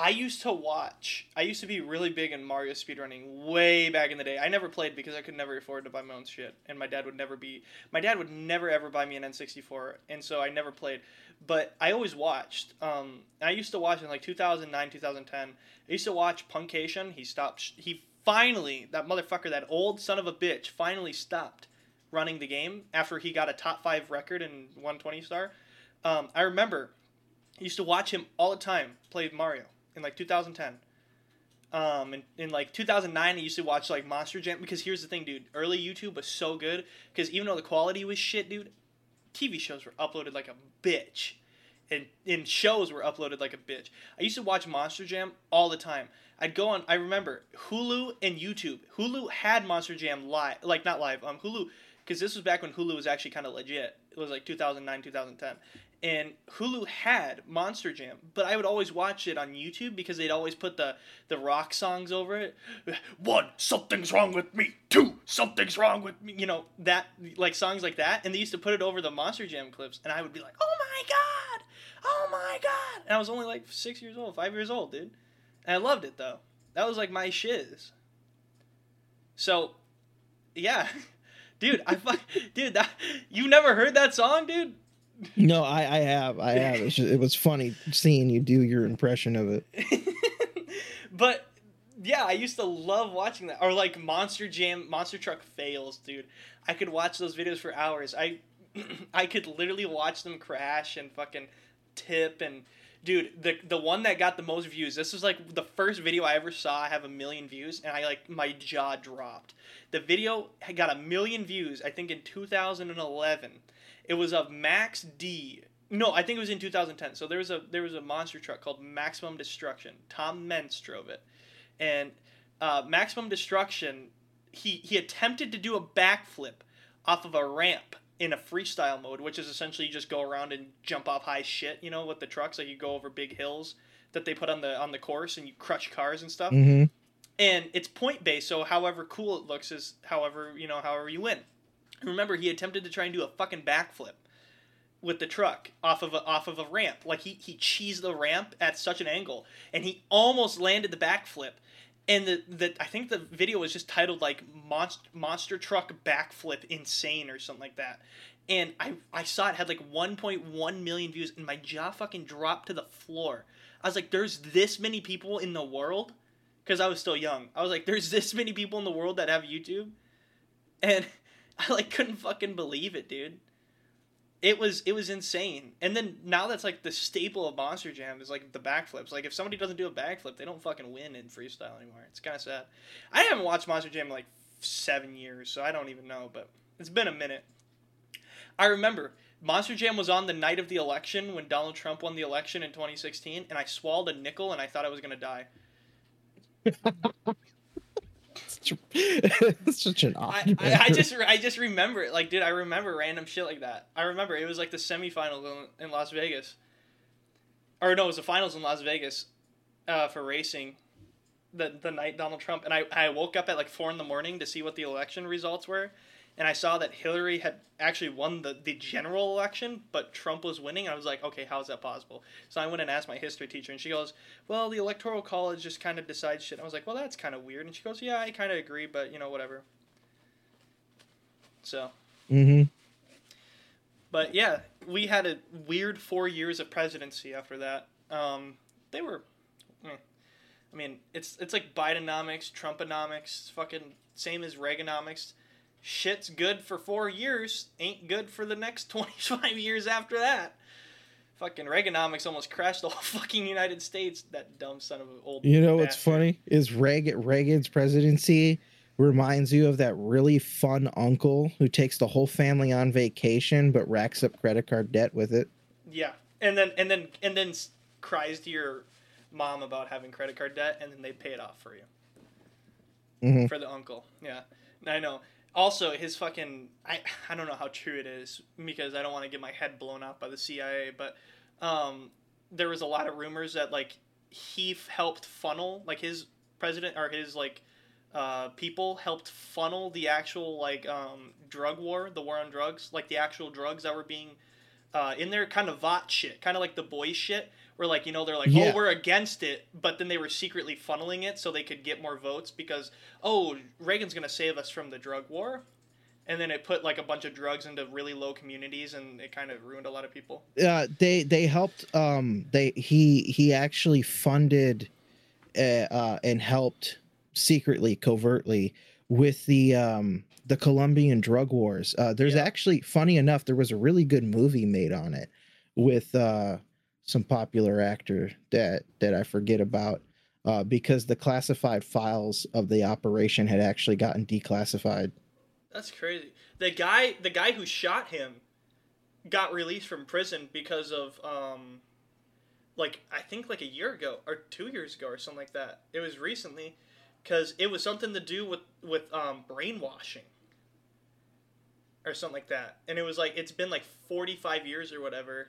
[SPEAKER 1] I used to watch. I used to be really big in Mario speedrunning way back in the day. I never played because I could never afford to buy my own shit, and my dad would never be. My dad would never ever buy me an N64, and so I never played. But I always watched. Um, I used to watch in like 2009, 2010. I used to watch Puncayshun. He stopped. He finally, that motherfucker, that old son of a bitch, finally stopped running the game after he got a top five record in 120 star. Um, I remember used to watch him all the time play Mario in like 2010. Um, in, in like 2009, I used to watch like Monster Jam because here's the thing, dude. Early YouTube was so good because even though the quality was shit, dude, TV shows were uploaded like a bitch. And, and shows were uploaded like a bitch. I used to watch Monster Jam all the time. I'd go on. I remember Hulu and YouTube. Hulu had Monster Jam live, like not live. Um, Hulu, because this was back when Hulu was actually kind of legit. It was like 2009, 2010, and Hulu had Monster Jam, but I would always watch it on YouTube because they'd always put the the rock songs over it. One, something's wrong with me. Two, something's wrong with me. You know that like songs like that, and they used to put it over the Monster Jam clips, and I would be like, oh my god, oh my god, and I was only like six years old, five years old, dude. And I loved it though. That was like my shiz. So, yeah, dude, I fuck, dude, that you never heard that song, dude?
[SPEAKER 2] No, I, I have. I have. Just, it was funny seeing you do your impression of it.
[SPEAKER 1] but yeah, I used to love watching that. Or like Monster Jam, Monster Truck fails, dude. I could watch those videos for hours. I I could literally watch them crash and fucking tip and dude, the the one that got the most views. This was like the first video I ever saw I have a million views, and I like my jaw dropped. The video got a million views, I think in 2011. It was of Max D. No, I think it was in 2010. So there was a there was a monster truck called Maximum Destruction. Tom Meents drove it, and uh, Maximum Destruction. He he attempted to do a backflip off of a ramp in a freestyle mode, which is essentially you just go around and jump off high shit, you know, with the trucks. Like you go over big hills that they put on the on the course and you crush cars and stuff.
[SPEAKER 2] hmm
[SPEAKER 1] And it's point based, so however cool it looks is however you know however you win. Remember, he attempted to try and do a fucking backflip with the truck off of a, off of a ramp. Like he he cheesed the ramp at such an angle, and he almost landed the backflip. And the, the I think the video was just titled like monster monster truck backflip insane or something like that. And I I saw it had like 1.1 million views, and my jaw fucking dropped to the floor. I was like, "There's this many people in the world," because I was still young. I was like, "There's this many people in the world that have YouTube," and I like couldn't fucking believe it, dude. It was it was insane. And then now that's like the staple of Monster Jam is like the backflips. Like if somebody doesn't do a backflip, they don't fucking win in freestyle anymore. It's kind of sad. I haven't watched Monster Jam in like 7 years, so I don't even know, but it's been a minute. I remember Monster Jam was on the night of the election when Donald Trump won the election in 2016 and I swallowed a nickel and I thought I was going to
[SPEAKER 2] it's such an odd.
[SPEAKER 1] I, I just I just remember it. Like, dude, I remember random shit like that. I remember it was like the semifinals in, in Las Vegas, or no, it was the finals in Las Vegas, uh, for racing. The the night Donald Trump and I I woke up at like four in the morning to see what the election results were, and I saw that Hillary had actually won the the general election, but Trump was winning. I was like, okay, how is that possible? So I went and asked my history teacher, and she goes, well, the electoral college just kind of decides shit. I was like, well, that's kind of weird. And she goes, yeah, I kind of agree, but you know, whatever. So,
[SPEAKER 2] hmm
[SPEAKER 1] but yeah, we had a weird four years of presidency after that. Um, they were, eh. I mean, it's it's like Bidenomics, Trumponomics, fucking same as Reaganomics. Shit's good for four years, ain't good for the next twenty five years after that. Fucking Reaganomics almost crashed the whole fucking United States. That dumb son of an old.
[SPEAKER 2] You know what's funny is Reagan Reagan's presidency reminds you of that really fun uncle who takes the whole family on vacation but racks up credit card debt with it.
[SPEAKER 1] Yeah, and then and then and then cries to your mom about having credit card debt, and then they pay it off for you
[SPEAKER 2] Mhm.
[SPEAKER 1] for the uncle. Yeah, I know. Also, his fucking I I don't know how true it is because I don't want to get my head blown out by the CIA, but um, there was a lot of rumors that like he f- helped funnel like his president or his like uh, people helped funnel the actual like um, drug war, the war on drugs, like the actual drugs that were being uh, in there, kind of Vought shit, kind of like the boys shit, where like you know they're like,
[SPEAKER 2] Yeah.
[SPEAKER 1] oh, we're against it, but then they were secretly funneling it so they could get more votes because oh, Reagan's gonna save us from the drug war, and then it put like a bunch of drugs into really low communities, and it kind of ruined a lot of people.
[SPEAKER 2] Uh, they they helped. Um, they he he actually funded, uh, uh, and helped secretly, covertly with the um the Colombian drug wars. Uh, there's
[SPEAKER 1] Yeah.
[SPEAKER 2] actually funny enough, there was a really good movie made on it with uh some popular actor that that I forget about. Uh, because the classified files of the operation had actually gotten declassified.
[SPEAKER 1] That's crazy. The guy, the guy who shot him, got released from prison because of um, like I think like a year ago or two years ago or something like that. It was recently, because it was something to do with with um, brainwashing or something like that. And it was like it's been like forty five years or whatever,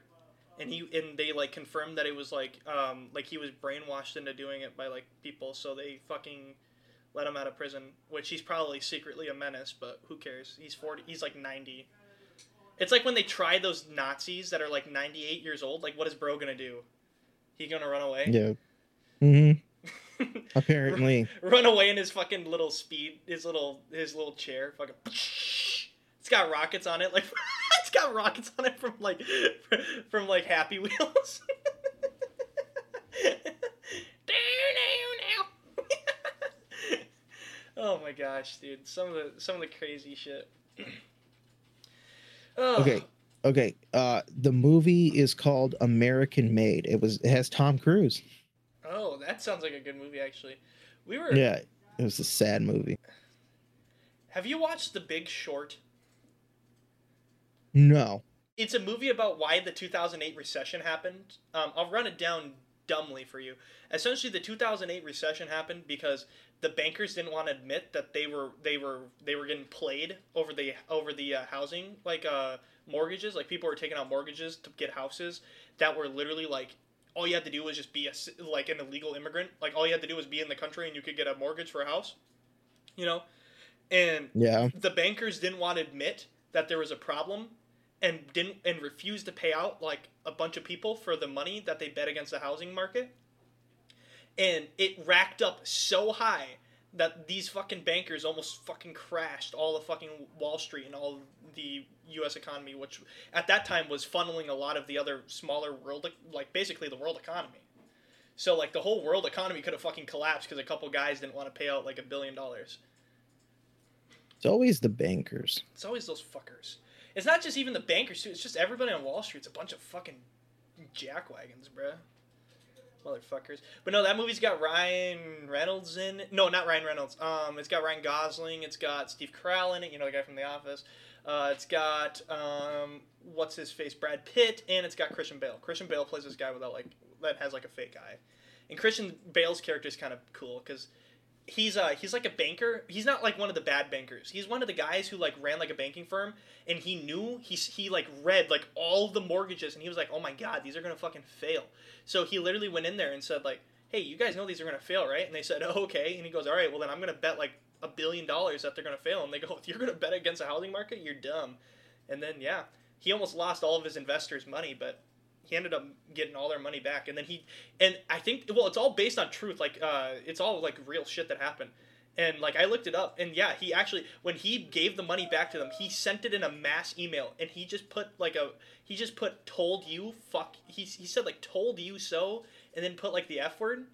[SPEAKER 1] and he and they like confirmed that it was like um like he was brainwashed into doing it by like people, so they fucking let him out of prison, which he's probably secretly a menace, but who cares? He's 40, he's like 90. It's like when they try those Nazis that are like 98 years old, like what is bro going to do? He going to run away?
[SPEAKER 2] Yeah. mm-hmm Apparently.
[SPEAKER 1] run away in his fucking little speed, his little his little chair, fucking It's got rockets on it like got rockets on it from like from like Happy Wheels. oh my gosh, dude! Some of the some of the crazy shit. oh,
[SPEAKER 2] Okay. Okay. Uh the movie is called American Made. It was it has Tom Cruise.
[SPEAKER 1] Oh, that sounds like a good movie actually. We were.
[SPEAKER 2] Yeah. It was a sad movie.
[SPEAKER 1] Have you watched The Big Short?
[SPEAKER 2] No.
[SPEAKER 1] It's a movie about why the 2008 recession happened. Um, I'll run it down dumbly for you. Essentially, the 2008 recession happened because the bankers didn't want to admit that they were they were they were getting played over the over the uh, housing like uh, mortgages. Like people were taking out mortgages to get houses that were literally like all you had to do was just be a like an illegal immigrant. Like all you had to do was be in the country and you could get a mortgage for a house. You know, and
[SPEAKER 2] Yeah.
[SPEAKER 1] the bankers didn't want to admit that there was a problem and didn't and refused to pay out like a bunch of people for the money that they bet against the housing market and it racked up so high that these fucking bankers almost fucking crashed all the fucking Wall Street and all the U.S. economy, which at that time was funneling a lot of the other smaller world, like basically the world economy. So like the whole world economy could have fucking collapsed because a couple guys didn't want to pay out like a billion dollars.
[SPEAKER 2] It's always the bankers.
[SPEAKER 1] It's always those fuckers. It's not just even the bankers too. It's just everybody on Wall Street. It's a bunch of fucking jackwagons, bruh. Motherfuckers. But no, that movie's got Ryan Reynolds in it. No, not Ryan Reynolds. Um, it's got Ryan Gosling. It's got Steve Carell in it. You know the guy from The Office. Uh, it's got um, what's his face, Brad Pitt, and it's got Christian Bale. Christian Bale plays this guy without like that has like a fake eye, and Christian Bale's character is kind of cool because he's uh he's like a banker. He's not like one of the bad bankers. He's one of the guys who like ran like a banking firm and he knew he he like read like all the mortgages and he was like, "Oh my god, these are going to fucking fail." So he literally went in there and said like, "Hey, you guys know these are going to fail, right?" And they said, "Oh, okay." And he goes, "All right, well then I'm going to bet like a billion dollars that they're going to fail." And they go, "If you're going to bet against the housing market, you're dumb." And then yeah, he almost lost all of his investors' money, but he ended up getting all their money back and then he and i think well it's all based on truth like uh it's all like real shit that happened and like i looked it up and yeah he actually when he gave the money back to them he sent it in a mass email and he just put like a he just put told you fuck he, he said like told you so and then put like the f word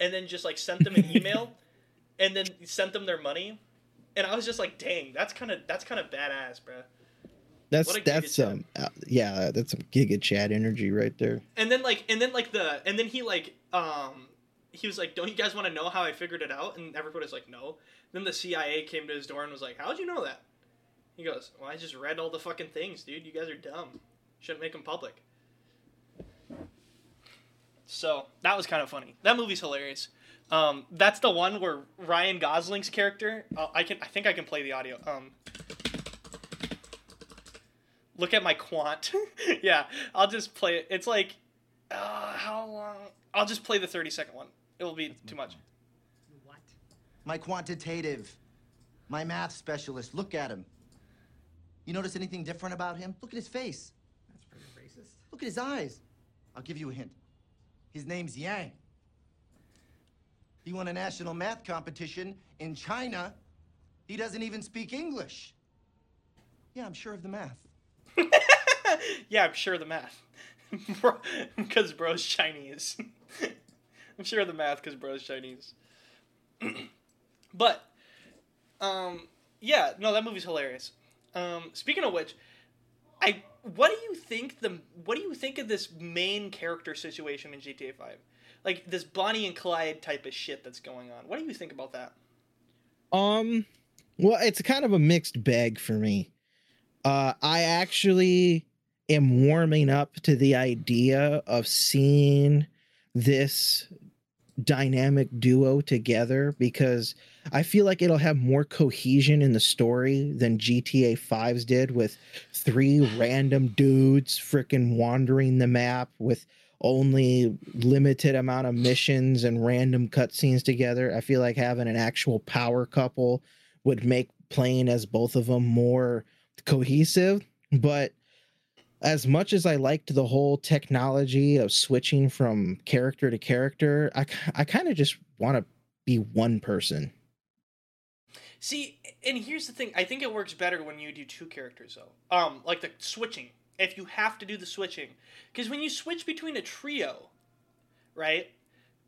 [SPEAKER 1] and then just like sent them an email, and then sent them their money, and I was just like, dang, that's kind of that's kind of badass, bruh.
[SPEAKER 2] That's that's
[SPEAKER 1] giga
[SPEAKER 2] um uh, yeah, that's some Giga Chad energy right there.
[SPEAKER 1] And then like and then like the and then he like um he was like, "Don't you guys want to know how I figured it out?" And everybody's like, "No." Then the CIA came to his door and was like, "How'd you know that?" He goes, "Well, I just read all the fucking things, dude. You guys are dumb. Shouldn't make them public." So that was kind of funny. That movie's hilarious. Um, that's the one where Ryan Gosling's character. Uh, I can. I think I can play the audio. Um, look at my quant. yeah, I'll just play it. It's like, uh, how long? I'll just play the thirty second one. It will be too much.
[SPEAKER 5] What?
[SPEAKER 6] My quantitative. My math specialist. Look at him. You notice anything different about him? Look at his face.
[SPEAKER 5] That's pretty racist.
[SPEAKER 6] Look at his eyes. I'll give you a hint. His name's Yang. He won a national math competition in China. He doesn't even speak English. Yeah, I'm sure of the math.
[SPEAKER 1] yeah, I'm sure the math. Because Bro, bro's Chinese. I'm sure the math because bro's Chinese. but, um, yeah, no, that movie's hilarious. Um, speaking of which, I what do you think the what do you think of this main character situation in GTA Five? Like this Bonnie and Clyde type of shit that's going on. What do you think about that?
[SPEAKER 2] Um, well, it's kind of a mixed bag for me. Uh, I actually am warming up to the idea of seeing this dynamic duo together because I feel like it'll have more cohesion in the story than GTA 5's did with three random dudes freaking wandering the map with only limited amount of missions and random cutscenes together. I feel like having an actual power couple would make playing as both of them more cohesive. But as much as I liked the whole technology of switching from character to character, I, I kind of just want to be one person.
[SPEAKER 1] See, and here's the thing. I think it works better when you do two characters, though. Um, like the switching. If you have to do the switching, because when you switch between a trio, right?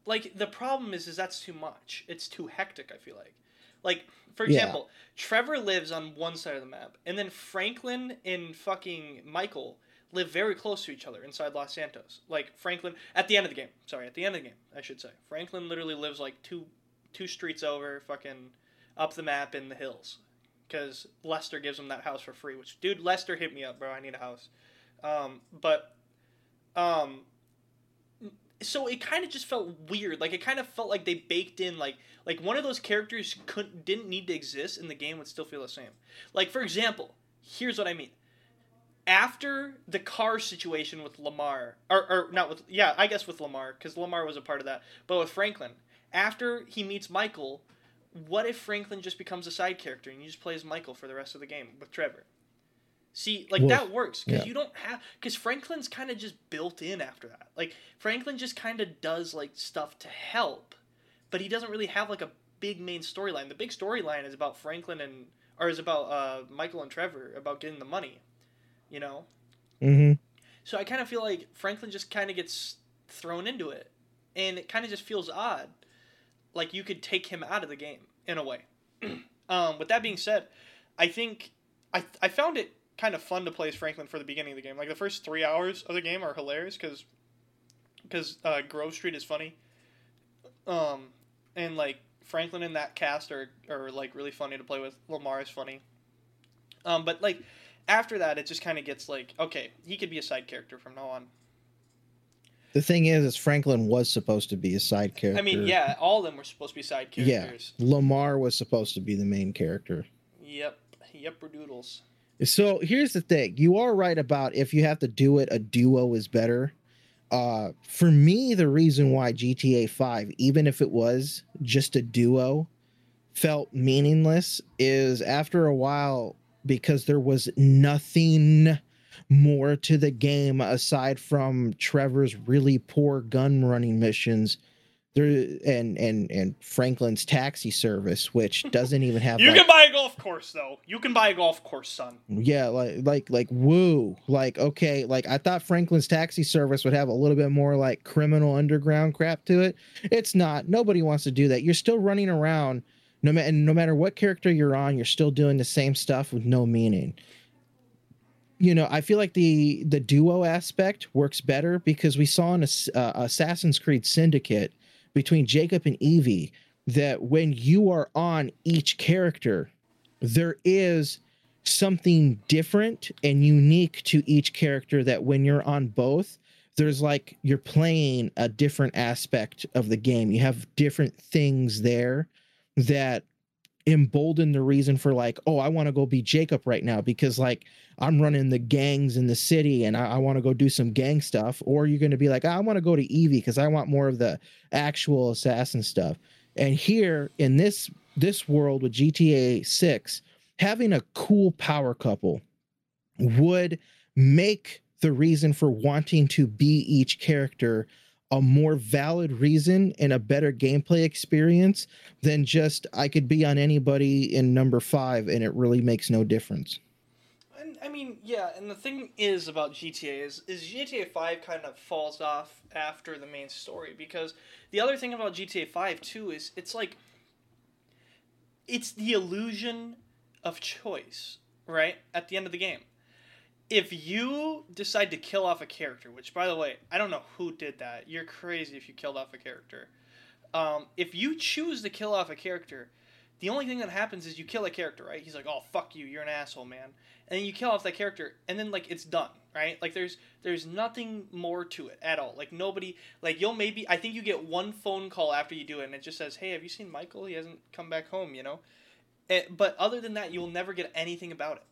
[SPEAKER 1] Like the problem is, is that's too much. It's too hectic. I feel like, like for
[SPEAKER 2] Yeah.
[SPEAKER 1] example, Trevor lives on one side of the map, and then Franklin and fucking Michael live very close to each other inside Los Santos. Like Franklin at the end of the game. Sorry, at the end of the game, I should say. Franklin literally lives like two two streets over, fucking up the map in the hills because Lester gives him that house for free. Which, dude, Lester hit me up, bro. I need a house. Um, but, um, so it kind of just felt weird. Like it kind of felt like they baked in like like one of those characters couldn't didn't need to exist and the game would still feel the same. Like for example, here's what I mean. After the car situation with Lamar, or, or not with yeah, I guess with Lamar because Lamar was a part of that, but with Franklin, after he meets Michael, what if Franklin just becomes a side character and you just play as Michael for the rest of the game with Trevor? See, like
[SPEAKER 2] Well,
[SPEAKER 1] that works because
[SPEAKER 2] yeah.
[SPEAKER 1] you don't have because Franklin's kind of just built in after that. Like Franklin just kind of does like stuff to help, but he doesn't really have like a big main storyline. The big storyline is about Franklin and or is about uh, Michael and Trevor about getting the money, you know.
[SPEAKER 2] Mm-hmm.
[SPEAKER 1] So I kind of feel like Franklin just kind of gets thrown into it, and it kind of just feels odd. Like you could take him out of the game in a way. um, with that being said, I think I I found it kind of fun to play as Franklin for the beginning of the game. Like the first three hours of the game are hilarious because because uh, Grove Street is funny. Um, and like Franklin and that cast are are like really funny to play with. Lamar is funny. Um, but like after that, it just kind of gets like, okay, he could be a side character from now on.
[SPEAKER 2] The thing is, is Franklin was supposed to be a side character.
[SPEAKER 1] I mean, yeah, all of them were supposed to be side characters. Yeah.
[SPEAKER 2] Lamar was supposed to be the main character.
[SPEAKER 1] Yep, yep, doodles.
[SPEAKER 2] So here's the thing. You are right about if you have to do it, a duo is better. Uh, for me, the reason why GTA 5, even if it was just a duo, felt meaningless is after a while because there was nothing more to the game aside from Trevor's really poor gun running missions. There and and and Franklin's taxi service, which doesn't even have
[SPEAKER 1] You
[SPEAKER 2] like,
[SPEAKER 1] can buy a golf course though. You can buy a golf course, son.
[SPEAKER 2] yeah, like like like woo, like okay, like I thought Franklin's taxi service would have a little bit more like criminal underground crap to it. It's not. Nobody wants to do that. You're still running around, no matter no matter what character you're on, you're still doing the same stuff with no meaning. You know, I feel like the the duo aspect works better because we saw in uh, Assassin's Creed Syndicate between Jacob and Evie that when you are on each character, there is something different and unique to each character that when you're on both there's like you're playing a different aspect of the game. You have different things there that embolden the reason for like oh i want to go be jacob right now because like i'm running the gangs in the city and i, I want to go do some gang stuff. Or you're going to be like i want to go to evie because i want more of the actual assassin stuff. And here in this this world with gta 6 having a cool power couple would make the reason for wanting to be each character a more valid reason and a better gameplay experience than just I could be on anybody in number five and it really makes no difference.
[SPEAKER 1] And I mean, yeah, and the thing is about GTA is is GTA 5 kind of falls off after the main story because the other thing about GTA 5 too is it's like it's the illusion of choice, right? At the end of the game. If you decide to kill off a character, which by the way, I don't know who did that. You're crazy if you killed off a character. Um, if you choose to kill off a character, the only thing that happens is you kill a character, right? He's like, "Oh fuck you, you're an asshole, man," and then you kill off that character, and then like it's done, right? Like there's there's nothing more to it at all. Like nobody, like you'll maybe I think you get one phone call after you do it, and it just says, "Hey, have you seen Michael? He hasn't come back home," you know. Eh, but other than that, you'll never get anything about it.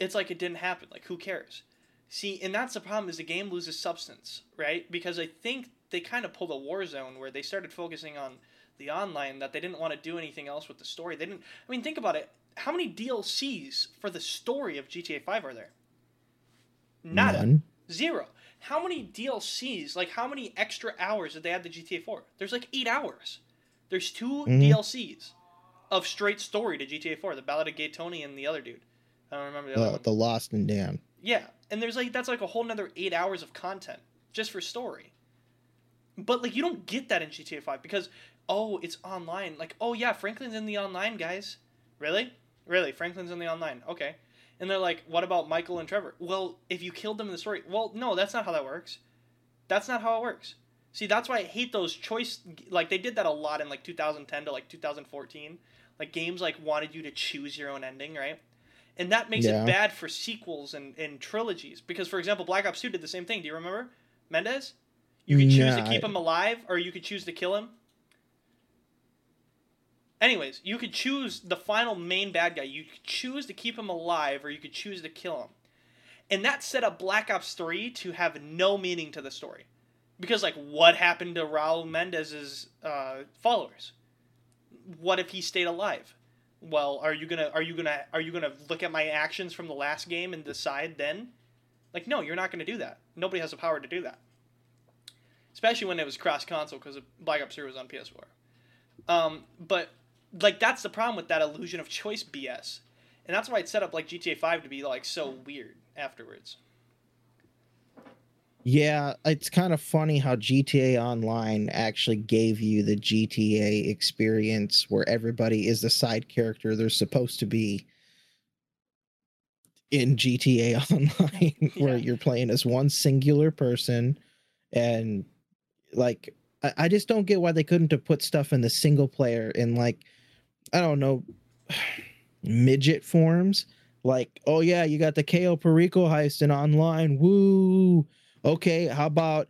[SPEAKER 1] It's like it didn't happen. Like who cares? See, and that's the problem is the game loses substance, right? Because I think they kind of pulled a Warzone where they started focusing on the online that they didn't want to do anything else with the story. They didn't. I mean, think about it. How many DLCs for the story of GTA Five are there? Nada.
[SPEAKER 2] None.
[SPEAKER 1] Zero. How many DLCs? Like how many extra hours did they add to GTA Four? There's like eight hours. There's 2
[SPEAKER 2] Mhm.
[SPEAKER 1] DLCs of straight story to GTA Four. The Ballad of Gay Tony and the other dude. I don't remember the other
[SPEAKER 2] The,
[SPEAKER 1] one.
[SPEAKER 2] the Lost and Damned.
[SPEAKER 1] Yeah, and there's like that's like a whole nother eight hours of content just for story. But like you don't get that in GTA Five because oh it's online. Like oh yeah, Franklin's in the online, guys. Really, really, Franklin's in the online. Okay, and they're like, what about Michael and Trevor? Well, if you killed them in the story, well, no, that's not how that works. That's not how it works. See, that's why I hate those choice. Like they did that a lot in like 2010 to like 2014. Like games like wanted you to choose your own ending, right? And that makes
[SPEAKER 2] Yeah.
[SPEAKER 1] it bad for sequels and, and trilogies. Because for example, Black Ops 2 did the same thing. Do you remember? Mendez? You could choose to keep
[SPEAKER 2] I-
[SPEAKER 1] him alive or you could choose to kill him. Anyways, you could choose the final main bad guy. You could choose to keep him alive or you could choose to kill him. And that set up Black Ops 3 to have no meaning to the story. Because like what happened to Raul Mendez's uh, followers? What if he stayed alive? Well, are you gonna are you gonna are you gonna look at my actions from the last game and decide then? Like, no, you're not gonna do that. Nobody has the power to do that. Especially when it was cross console because Black Ops 3 was on PS4. Um, but like that's the problem with that illusion of choice BS, and that's why it's set up like GTA 5 to be like so weird afterwards.
[SPEAKER 2] Yeah, it's kind of funny how GTA Online actually gave you the GTA experience where everybody is the side character they're supposed to be in GTA Online, where
[SPEAKER 1] Yeah.
[SPEAKER 2] you're playing as one singular person. And like, I, I just don't get why they couldn't have put stuff in the single player in like, I don't know, midget forms. Like, oh yeah, you got the Cayo Perico heist in online. Woo! Okay, how about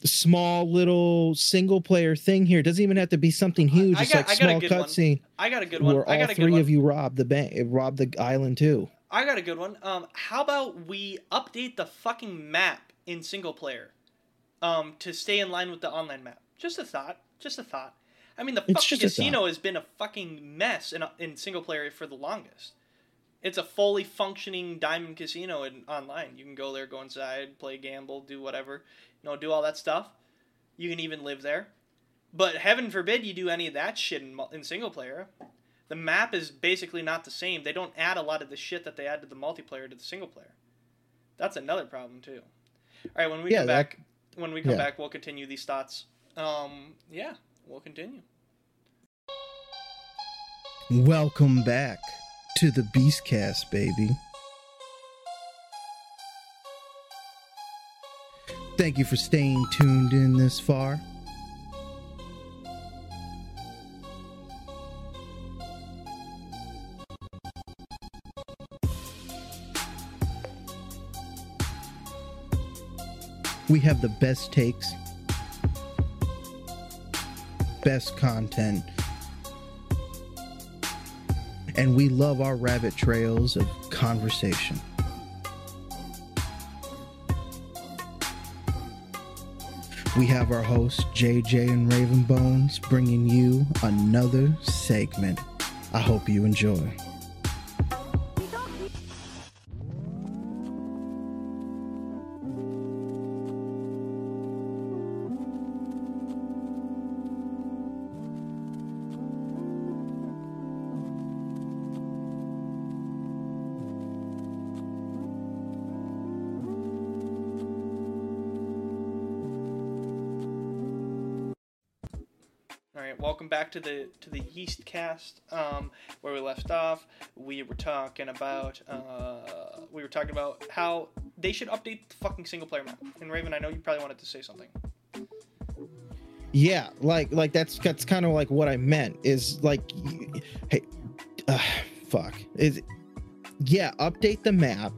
[SPEAKER 2] the small little single player thing here? It doesn't even have to be something huge.
[SPEAKER 1] I
[SPEAKER 2] It's
[SPEAKER 1] got-
[SPEAKER 2] like
[SPEAKER 1] I
[SPEAKER 2] small cutscene
[SPEAKER 1] I got a good one.
[SPEAKER 2] where
[SPEAKER 1] I
[SPEAKER 2] all
[SPEAKER 1] a good
[SPEAKER 2] three
[SPEAKER 1] one.
[SPEAKER 2] of you rob the bank, rob the island too.
[SPEAKER 1] I got a good one. Um, how about we update the fucking map in single player, um, to stay in line with the online map? Just a thought. Just a thought. I mean, the fucking casino has been a fucking mess in in single player for the longest. It's a fully functioning diamond casino in online. You can go there, go inside, play gamble, do whatever, you know, do all that stuff. You can even live there. But heaven forbid you do any of that shit in, in single player. The map is basically not the same. They don't add a lot of the shit that they add to the multiplayer to the single player. That's another problem too. All right, when we
[SPEAKER 2] Yeah,
[SPEAKER 1] come
[SPEAKER 2] that-
[SPEAKER 1] back, when we come
[SPEAKER 2] yeah.
[SPEAKER 1] back, we'll continue these thoughts. Um, yeah, we'll continue.
[SPEAKER 2] Welcome back to the Beastcast, baby. Thank you for staying tuned in this far. We have the best takes, best content, and we love our rabbit trails of conversation. We have our hosts, JJ and Raven Bones, bringing you another segment. I hope you enjoy.
[SPEAKER 1] To the Yeast Cast. Um, where we left off, we were talking about uh, we were talking about how they should update the fucking single player map. And Raven, I know you probably wanted to say something.
[SPEAKER 2] Yeah, like like that's that's kind of like what I meant is like, hey, uh, fuck is, yeah, update the map,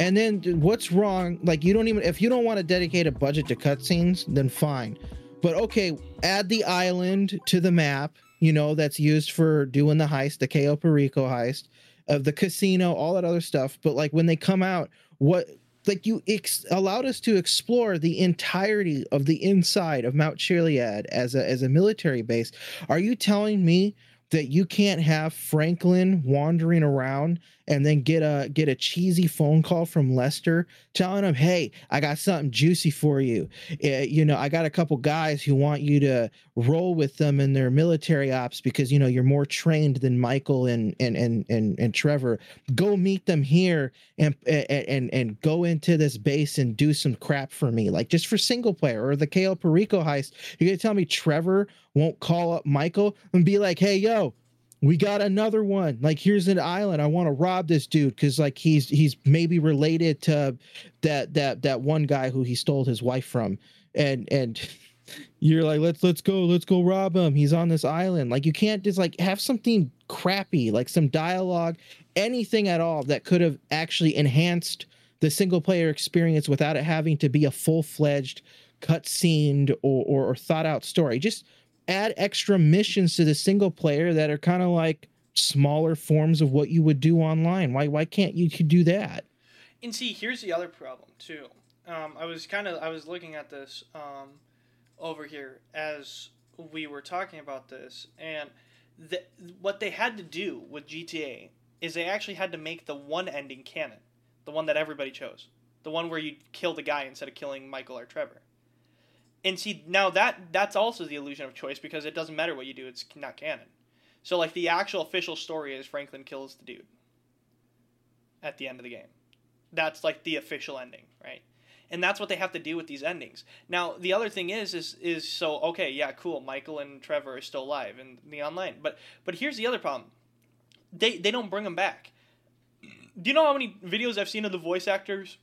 [SPEAKER 2] and then what's wrong? Like you don't even if you don't want to dedicate a budget to cutscenes, then fine, but okay, add the island to the map. You know that's used for doing the heist, the Cayo Perico heist, of the casino, all that other stuff. But like when they come out, what like you ex- allowed us to explore the entirety of the inside of Mount Chiliad as a as a military base. Are you telling me that you can't have Franklin wandering around and then get a get a cheesy phone call from Lester telling him, "Hey, I got something juicy for you. Uh, you know, I got a couple guys who want you to roll with them in their military ops because you know you're more trained than Michael and and and and, and Trevor. Go meet them here and and and go into this base and do some crap for me, like just for single player or the Cayo Perico heist. You're gonna tell me Trevor won't call up Michael and be like, "Hey, yo." We got another one. Like, here's an island. I want to rob this dude because, like, he's he's maybe related to that that that one guy who he stole his wife from, and and you're like, let's let's go, let's go rob him. He's on this island. Like, you can't just like have something crappy, like some dialogue, anything at all that could have actually enhanced the single player experience without it having to be a full fledged cutscene or, or or thought out story. Just add extra missions to the single player that are kind of like smaller forms of what you would do online. Why why can't you do that?
[SPEAKER 1] And see, here's the other problem too. Um, I was kind of I was looking at this um, over here as we were talking about this, and the, what they had to do with GTA is they actually had to make the one ending canon, the one that everybody chose, the one where you kill the guy instead of killing Michael or Trevor. And see, now that that's also the illusion of choice because it doesn't matter what you do; it's not canon. So, like the actual official story is Franklin kills the dude at the end of the game. That's like the official ending, right? And that's what they have to do with these endings. Now, the other thing is, is, is so okay, yeah, cool. Michael and Trevor are still alive in the online, but but here's the other problem: they they don't bring them back. Do you know how many videos I've seen of the voice actors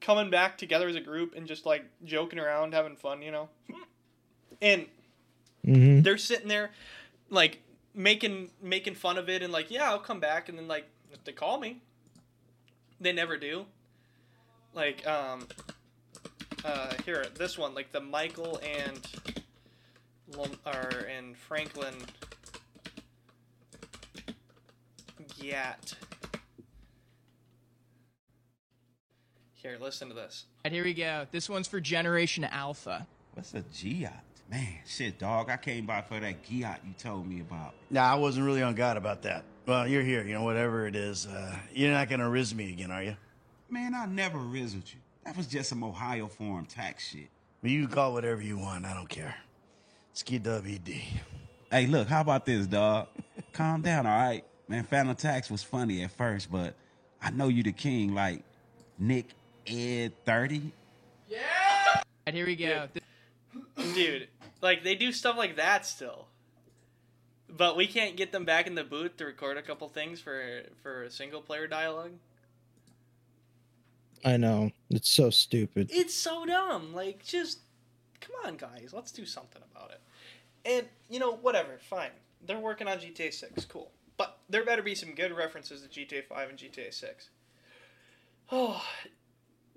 [SPEAKER 1] coming back together as a group and just like joking around, having fun, you know? And
[SPEAKER 2] Mm-hmm.
[SPEAKER 1] they're sitting there, like making making fun of it and like, yeah, I'll come back, and then like if they call me, they never do. Like um, uh, here this one, like the Michael and or and Franklin Gat. Here, listen to this.
[SPEAKER 7] Alright, here we go. This one's for Generation Alpha.
[SPEAKER 8] What's a Giot? Man, shit, dog. I came by for that Giot you told me about.
[SPEAKER 9] Nah, I wasn't really on God about that. Well, you're here, you know, whatever it is. Uh, you're not gonna riz me again, are you?
[SPEAKER 8] Man, I never rizzled you. That was just some Ohio form tax shit.
[SPEAKER 9] Well, you can call whatever you want, I don't care. Skidubby
[SPEAKER 8] Hey, look, how about this, dog? Calm down, all right? Man, Fanum tax was funny at first, but I know you the king, like Nick Ed 30. Yeah.
[SPEAKER 7] And here we go.
[SPEAKER 1] Dude, like they do stuff like that still. But we can't get them back in the booth to record a couple things for for a single player dialogue.
[SPEAKER 2] I know it's so stupid.
[SPEAKER 1] It's so dumb. Like just come on guys, let's do something about it. And you know, whatever, fine. They're working on GTA 6, cool. But there better be some good references to GTA 5 and GTA 6. Oh,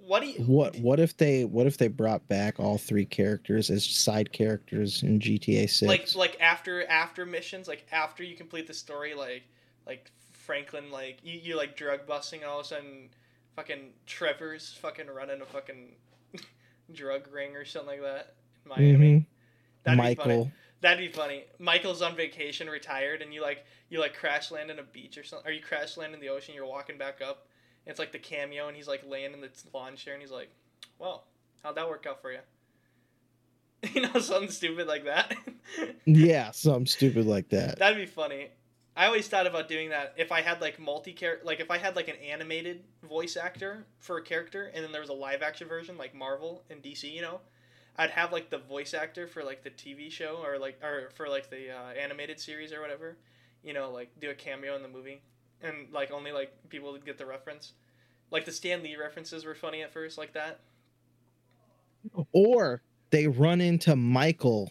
[SPEAKER 1] what do you
[SPEAKER 2] What what if they what if they brought back all three characters as side characters in GTA Six?
[SPEAKER 1] like like after after missions like after you complete the story like like franklin like you, you like drug busting and all of a sudden fucking trevor's fucking running a fucking drug ring or something like that in miami
[SPEAKER 2] Mhm.
[SPEAKER 1] That'd be
[SPEAKER 2] Michael.
[SPEAKER 1] funny. That'd be funny. Michael's on vacation, retired, and you like you like crash land in a beach or something. Or you crash land in the ocean. You're walking back up. It's like the cameo, and he's like laying in the lawn chair, and he's like, "Well, how'd that work out for you?" you know, something stupid like that.
[SPEAKER 2] yeah, something stupid like that.
[SPEAKER 1] That'd be funny. I always thought about doing that if I had like multi character, like if I had like an animated voice actor for a character, and then there was a live action version like Marvel and DC. You know, I'd have like the voice actor for like the TV show or like or for like the uh, animated series or whatever. You know, like do a cameo in the movie, and like only like people would get the reference. Like the Stan Lee references were funny at first, like that.
[SPEAKER 2] Or they run into Michael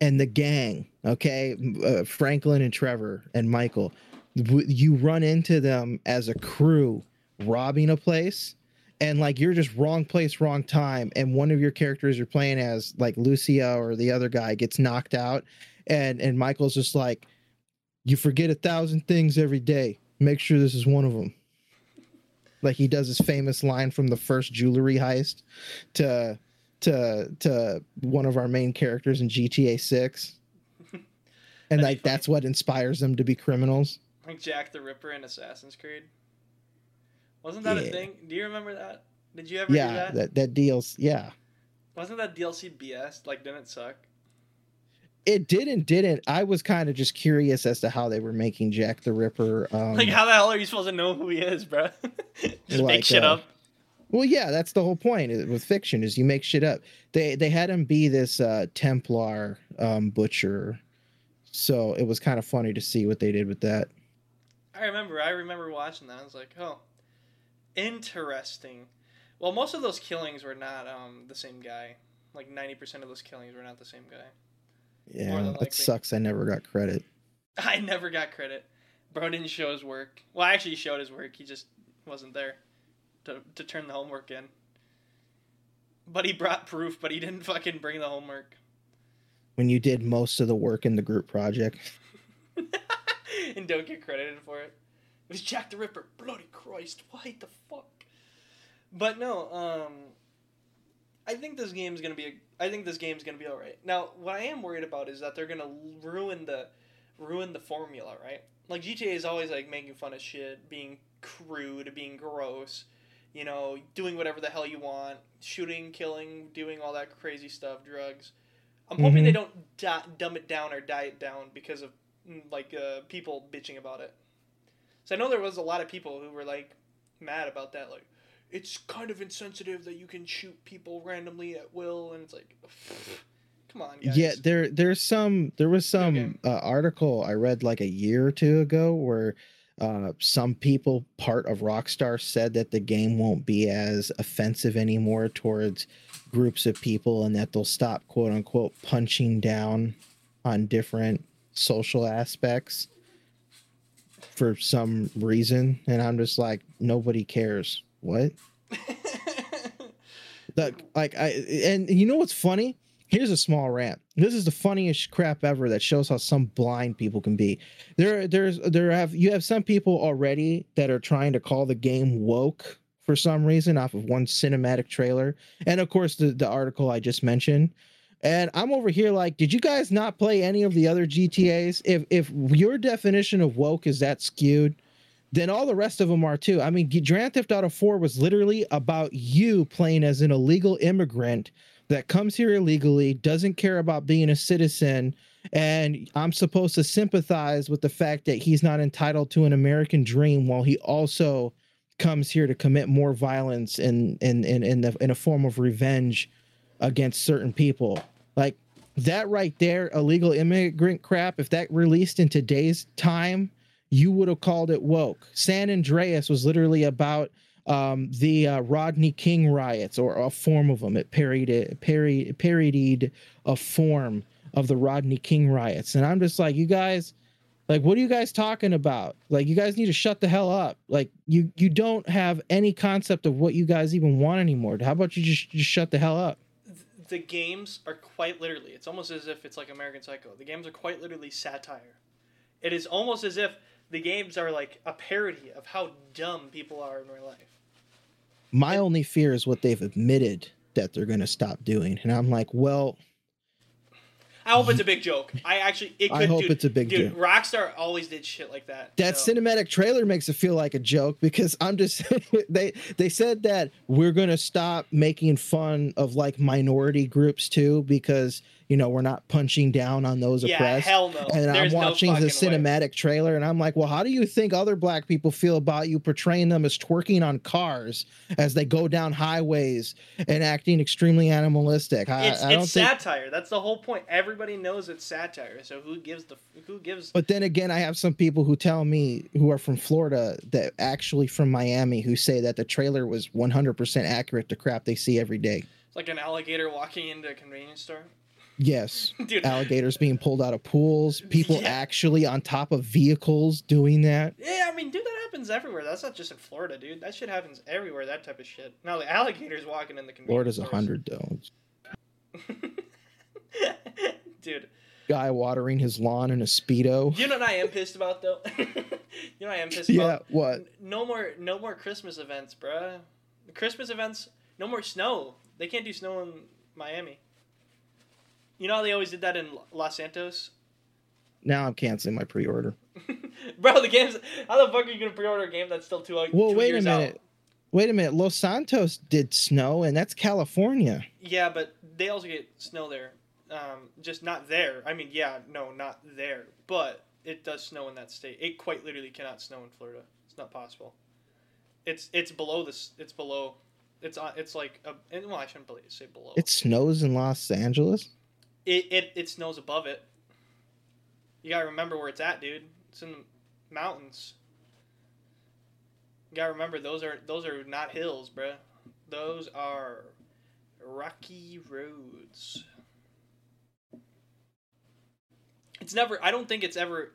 [SPEAKER 2] and the gang. Okay, uh, Franklin and Trevor and Michael. You run into them as a crew robbing a place. And like you're just wrong place, wrong time, and one of your characters you're playing as, like Lucia or the other guy, gets knocked out, and and Michael's just like, "You forget a thousand things every day. Make sure this is one of them." Like he does his famous line from the first jewelry heist to to to one of our main characters in GTA 6. And like that's what inspires them to be criminals.
[SPEAKER 1] Like Jack the Ripper in Assassin's Creed. Wasn't that a thing? Do you remember that? Did you ever do
[SPEAKER 2] Yeah,
[SPEAKER 1] that?
[SPEAKER 2] that that deals yeah.
[SPEAKER 1] Wasn't that DLC BS? Like, didn't it suck?
[SPEAKER 2] It did and didn't. I was kind of just curious as to how they were making Jack the Ripper um
[SPEAKER 1] like, how the hell are you supposed to know who he is, bro? Just make shit
[SPEAKER 2] uh,
[SPEAKER 1] up.
[SPEAKER 2] Well, yeah, that's the whole point with fiction is you make shit up. They they had him be this uh Templar um butcher. So it was kind of funny to see what they did with that.
[SPEAKER 1] I remember. I remember watching that. I was like, oh, interesting. Well, most of those killings were not um the same guy. Like ninety percent of those killings were not the same guy.
[SPEAKER 2] Yeah, that sucks. I never got credit.
[SPEAKER 1] I never got credit. Bro didn't show his work. Well, I actually, he showed his work. He just wasn't there to to turn the homework in. But he brought proof. But he didn't fucking bring the homework.
[SPEAKER 2] When you did most of the work in the group project.
[SPEAKER 1] and don't get credited for it. It was Jack the Ripper. Bloody Christ! Why the fuck? But no, um, I think this game's gonna be. A, I think this game's gonna be all right. Now, what I am worried about is that they're gonna ruin the, ruin the formula, right? Like GTA is always like making fun of shit, being crude, being gross, you know, doing whatever the hell you want, shooting, killing, doing all that crazy stuff, drugs. I'm hoping they
[SPEAKER 2] Mhm.
[SPEAKER 1] don't di- dumb it down or die it down because of mm, like uh, people bitching about it. So I know there was a lot of people who were like mad about that, like it's kind of insensitive that you can shoot people randomly at will, and it's like, come on, guys.
[SPEAKER 2] Yeah, there there's some there was some uh, article I read like a year or two ago where uh, some people part of Rockstar said that the game won't be as offensive anymore towards groups of people and that they'll stop quote unquote punching down on different social aspects for some reason and I'm just like nobody cares. What? Like, like I and you know what's funny? Here's a small rant. This is the funniest crap ever that shows how some blind people can be. There, there's, there have you have some people already that are trying to call the game woke for some reason off of one cinematic trailer, and of course the the article I just mentioned. And I'm over here like, did you guys not play any of the other GTA's? If if your definition of woke is that skewed, then all the rest of them are too. I mean, Grand Theft Auto 4 was literally about you playing as an illegal immigrant that comes here illegally, doesn't care about being a citizen, and I'm supposed to sympathize with the fact that he's not entitled to an American dream while he also comes here to commit more violence in in in in, the, in a form of revenge against certain people. Like that right there, illegal immigrant crap. If that released in today's time, you would have called it woke. San Andreas was literally about um, the uh, Rodney King riots or a form of them. It parodied, parodied, parodied a form of the Rodney King riots. And I'm just like, you guys, like, what are you guys talking about? Like, you guys need to shut the hell up. Like, you you don't have any concept of what you guys even want anymore. How about you just, just shut the hell up?
[SPEAKER 1] The games are quite literally. It's almost as if it's like American Psycho. The games are quite literally satire. It is almost as if the games are like a parody of how dumb people are in real life.
[SPEAKER 2] My only fear is what they've admitted that they're going to stop doing. And I'm like, well,
[SPEAKER 1] I hope it's a big joke. I actually, it could.
[SPEAKER 2] I hope
[SPEAKER 1] dude,
[SPEAKER 2] it's a big
[SPEAKER 1] dude,
[SPEAKER 2] joke.
[SPEAKER 1] Rockstar always did shit like that.
[SPEAKER 2] that
[SPEAKER 1] so-
[SPEAKER 2] cinematic trailer makes it feel like a joke because I'm just they they said that we're going to stop making fun of like minority groups too because you know we're not punching down on those
[SPEAKER 1] Yeah,
[SPEAKER 2] oppressed.
[SPEAKER 1] hell no.
[SPEAKER 2] And
[SPEAKER 1] There's
[SPEAKER 2] I'm
[SPEAKER 1] no
[SPEAKER 2] watching the
[SPEAKER 1] fucking way.
[SPEAKER 2] cinematic trailer and I'm like, well, how do you think other black people feel about you portraying them as twerking on cars as they go down highways and acting extremely animalistic? I,
[SPEAKER 1] It's,
[SPEAKER 2] I don't
[SPEAKER 1] it's
[SPEAKER 2] think.
[SPEAKER 1] satire. That's the whole point. Everybody knows it's satire. So who gives the who gives?
[SPEAKER 2] But then again, I have some people who tell me who are from Florida that actually from Miami who say that the trailer was 100% accurate to crap they see every day.
[SPEAKER 1] It's like an alligator walking into a convenience store.
[SPEAKER 2] Yes.
[SPEAKER 1] Dude.
[SPEAKER 2] Alligators being pulled out of pools, people
[SPEAKER 1] Yeah.
[SPEAKER 2] actually on top of vehicles doing that.
[SPEAKER 1] Yeah, I mean, dude, that happens everywhere. That's not just in Florida, dude. That shit happens everywhere. That type of shit. Now the alligators walking in the
[SPEAKER 2] Florida's a hundred though.
[SPEAKER 1] dude.
[SPEAKER 2] Guy watering his lawn in a speedo.
[SPEAKER 1] You know what I am pissed about though? you know what I am pissed
[SPEAKER 2] Yeah,
[SPEAKER 1] about?
[SPEAKER 2] Yeah, what?
[SPEAKER 1] No more no more Christmas events, bruh. Christmas events, no more snow. They can't do snow in Miami. You know how they always did that in Los Santos?
[SPEAKER 2] Now I'm canceling my pre-order.
[SPEAKER 1] Bro, the game's how the fuck are you gonna pre-order a game that's still two,
[SPEAKER 2] Well,
[SPEAKER 1] two
[SPEAKER 2] wait a
[SPEAKER 1] years out?
[SPEAKER 2] minute. Wait a minute. Los Santos did snow and that's California.
[SPEAKER 1] Yeah, but they also get snow there. Um, just not there. I mean, yeah, no, not there. But it does snow in that state. It quite literally cannot snow in Florida. It's not possible. It's it's below this. It's below. It's on. It's like a. Well, I shouldn't say below.
[SPEAKER 2] It snows in Los Angeles.
[SPEAKER 1] It, it it snows above it. You gotta remember where it's at, dude. It's in the mountains. You gotta remember those are those are not hills, bruh. Those are rocky roads. It's never. I don't think it's ever.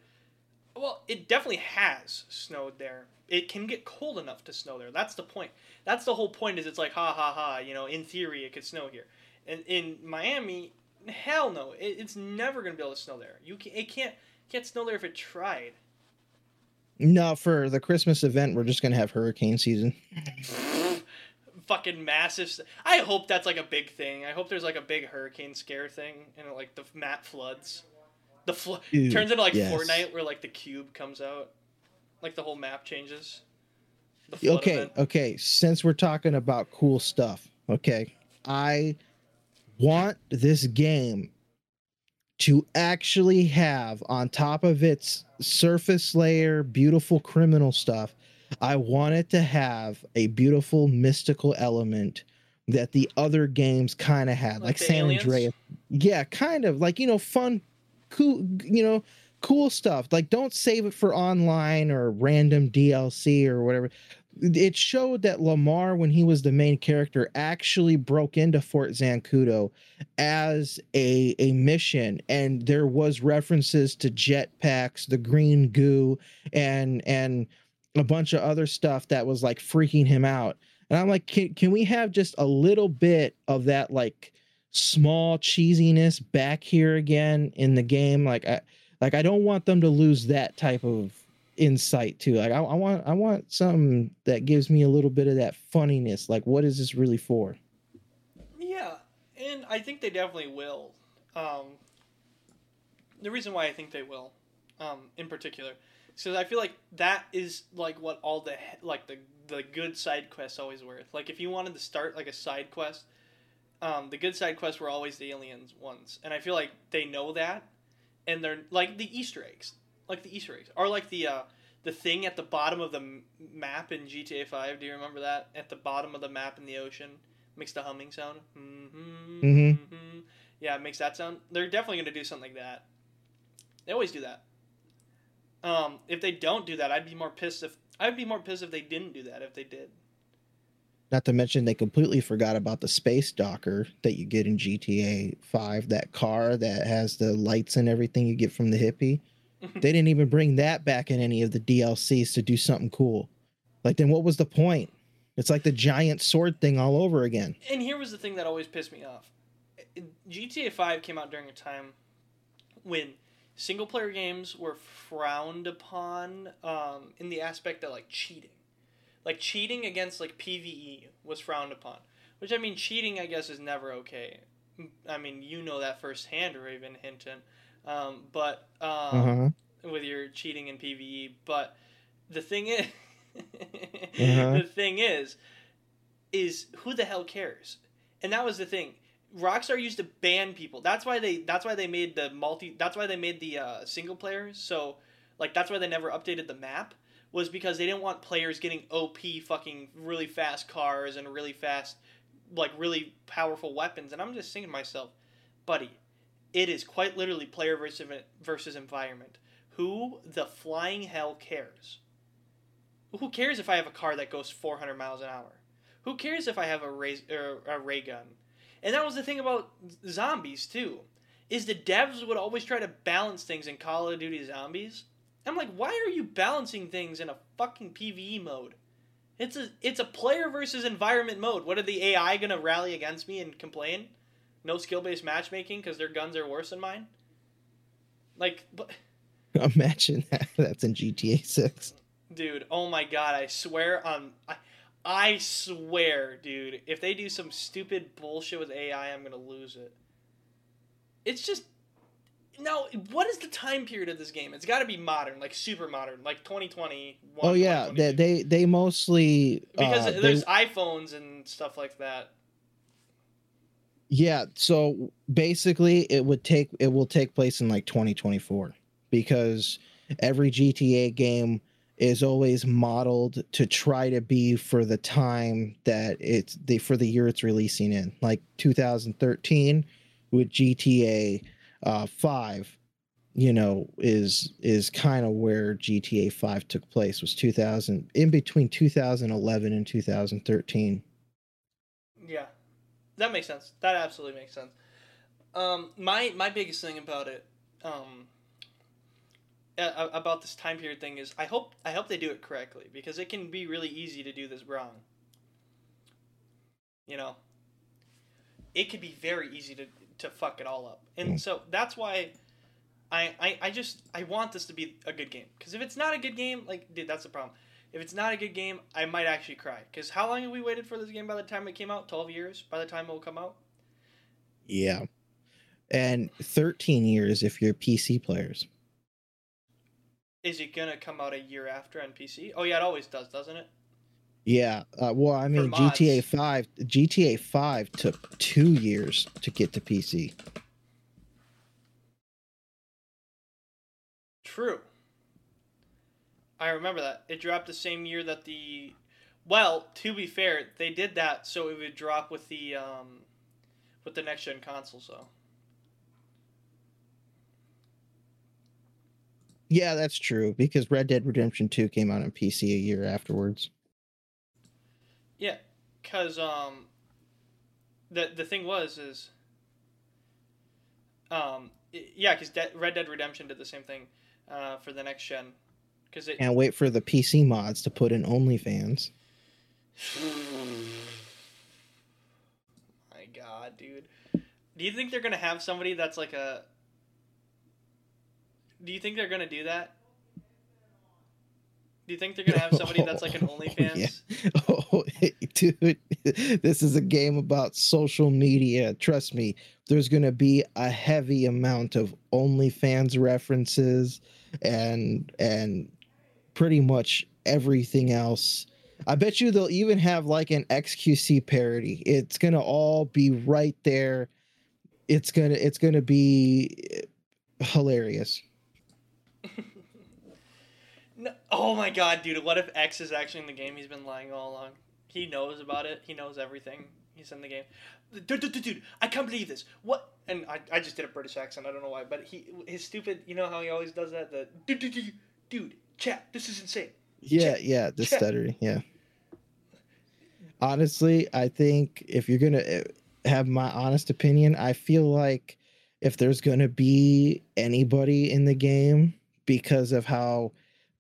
[SPEAKER 1] Well, it definitely has snowed there. It can get cold enough to snow there. That's the point. That's the whole point. Is it's like ha ha ha. You know, in theory, it could snow here. And in Miami, hell no. It, it's never gonna be able to snow there. You can, it can't can't snow there if it tried.
[SPEAKER 2] No, for the Christmas event, we're just gonna have hurricane season.
[SPEAKER 1] Fucking massive. I hope that's like a big thing. I hope there's like a big hurricane scare thing and like the map floods. The flood turns into like
[SPEAKER 2] yes.
[SPEAKER 1] Fortnite where like the cube comes out, like the whole map changes.
[SPEAKER 2] Okay,
[SPEAKER 1] event.
[SPEAKER 2] okay. Since we're talking about cool stuff, okay, I want this game to actually have on top of its surface layer beautiful criminal stuff. I want it to have a beautiful mystical element that the other games kind of had,
[SPEAKER 1] Like
[SPEAKER 2] like, San
[SPEAKER 1] aliens?
[SPEAKER 2] Andreas. Yeah, kind of like you know, fun, cool, you know, cool stuff. Like, don't save it for online or random DLC or whatever. It showed that Lamar, when he was the main character, actually broke into Fort Zancudo as a a mission, and there was references to jetpacks, the green goo, and and a bunch of other stuff that was like freaking him out. And I'm like, can, can we have just a little bit of that like small cheesiness back here again in the game? Like I like I don't want them to lose that type of insight too. Like I, I want I want something that gives me a little bit of that funniness. Like what is this really for?
[SPEAKER 1] Yeah, and I think they definitely will. Um, the reason why I think they will, um, in particular, so I feel like that is like what all the like the the good side quests always worth. Like if you wanted to start like a side quest, um, the good side quests were always the aliens ones, and I feel like they know that, and they're like the Easter eggs, like the Easter eggs, or like the uh, the thing at the bottom of the m- map in GTA Five. Do you remember that at the bottom of the map in the ocean makes the humming sound? Mm-hmm,
[SPEAKER 2] Mhm.
[SPEAKER 1] mm-hmm. Yeah, it makes that sound. They're definitely gonna do something like that. They always do that. Um, if they don't do that, I'd be more pissed if I'd be more pissed if they didn't do that. If they did.
[SPEAKER 2] Not to mention they completely forgot about the space docker that you get in GTA 5, that car that has the lights and everything you get from the hippie. They didn't even bring that back in any of the DLCs to do something cool. Like then what was the point? It's like the giant sword thing all over again.
[SPEAKER 1] And here was the thing that always pissed me off. GTA 5 came out during a time when single player games were frowned upon um, in the aspect of like cheating. Like cheating against like PvE was frowned upon. Which I mean cheating I guess is never okay. I mean you know that firsthand Raven Hinton. Um, but um,
[SPEAKER 2] Uh-huh.
[SPEAKER 1] with your cheating in PvE, but the thing is
[SPEAKER 2] Uh-huh.
[SPEAKER 1] the thing is is who the hell cares? And that was the thing. Rockstar used to ban people. That's why they that's why they made the multi that's why they made the uh, single players. So like that's why they never updated the map was because they didn't want players getting OP fucking really fast cars and really fast like really powerful weapons. And I'm just thinking to myself, buddy, it is quite literally player versus versus environment. Who the flying hell cares? Who cares if I have a car that goes 400 miles an hour? Who cares if I have a ray, er, a ray gun? And that was the thing about zombies too, is the devs would always try to balance things in Call of Duty Zombies. I'm like, why are you balancing things in a fucking PVE mode? It's a it's a player versus environment mode. What are the AI gonna rally against me and complain? No skill based matchmaking because their guns are worse than mine. Like, but
[SPEAKER 2] Imagine that. That's in GTA 6.
[SPEAKER 1] dude, oh my god, I swear on I, I swear, dude, if they do some stupid bullshit with AI, I'm gonna lose it. It's just now What is the time period of this game? It's got to be modern, like super modern, like 2020.
[SPEAKER 2] Oh yeah, they they, they mostly
[SPEAKER 1] because
[SPEAKER 2] uh, they-
[SPEAKER 1] there's iPhones and stuff like that.
[SPEAKER 2] Yeah, so basically it would take it will take place in like 2024 because every GTA game is always modeled to try to be for the time that it's the for the year it's releasing in. Like 2013 with GTA uh 5 you know is is kind of where GTA 5 took place was 2000 in between 2011 and 2013.
[SPEAKER 1] That makes sense. That absolutely makes sense. Um, my my biggest thing about it, um, a- about this time period thing is I hope I hope they do it correctly because it can be really easy to do this wrong. You know, it could be very easy to to fuck it all up, and so that's why. I, I, I just I want this to be a good game because if it's not a good game like dude that's the problem if it's not a good game I might actually cry because how long have we waited for this game by the time it came out 12 years by the time it will come out
[SPEAKER 2] Yeah. And 13 years if you're PC players.
[SPEAKER 1] is it gonna come out a year after on PC oh yeah it always does doesn't it
[SPEAKER 2] Yeah. Uh, well, I mean. GTA 5 GTA 5 took 2 years to get to PC.
[SPEAKER 1] True. I remember that. It dropped the same year that the well, to be fair, they did that so it would drop with the um with the next gen console, so.
[SPEAKER 2] Yeah, that's true because Red Dead Redemption 2 came out on PC a year afterwards.
[SPEAKER 1] Yeah, cuz um the the thing was is um yeah, cuz De- Red Dead Redemption did the same thing uh for the next gen cuz it
[SPEAKER 2] Can't wait for the PC mods to put in OnlyFans.
[SPEAKER 1] My God, dude. Do you think they're gonna have somebody that's like a? Do you think they're gonna do that? Do you think they're gonna have somebody that's like an oh, OnlyFans?
[SPEAKER 2] Oh, dude, this is a game about social media. Trust me, there's going to be a heavy amount of OnlyFans references and and pretty much everything else I bet you they'll even have like an XQC parody. It's gonna all be right there. It's gonna it's gonna be eh, hilarious.
[SPEAKER 1] No, oh my god, dude! What if X is actually in the game? He's been lying all along. He knows about it. He knows everything. He's in the game. Dude, dude, dude, dude, I can't believe this. What? And I, I just did a British accent. I don't know why, but he his stupid. You know how he always does that. The dude, dude, dude, dude, chat. This is insane.
[SPEAKER 2] Yeah,
[SPEAKER 1] Check-
[SPEAKER 2] yeah, the
[SPEAKER 1] check.
[SPEAKER 2] stuttering. Yeah. Honestly, I think if you're gonna eh, have my honest opinion, I feel like if there's gonna be anybody in the game because of how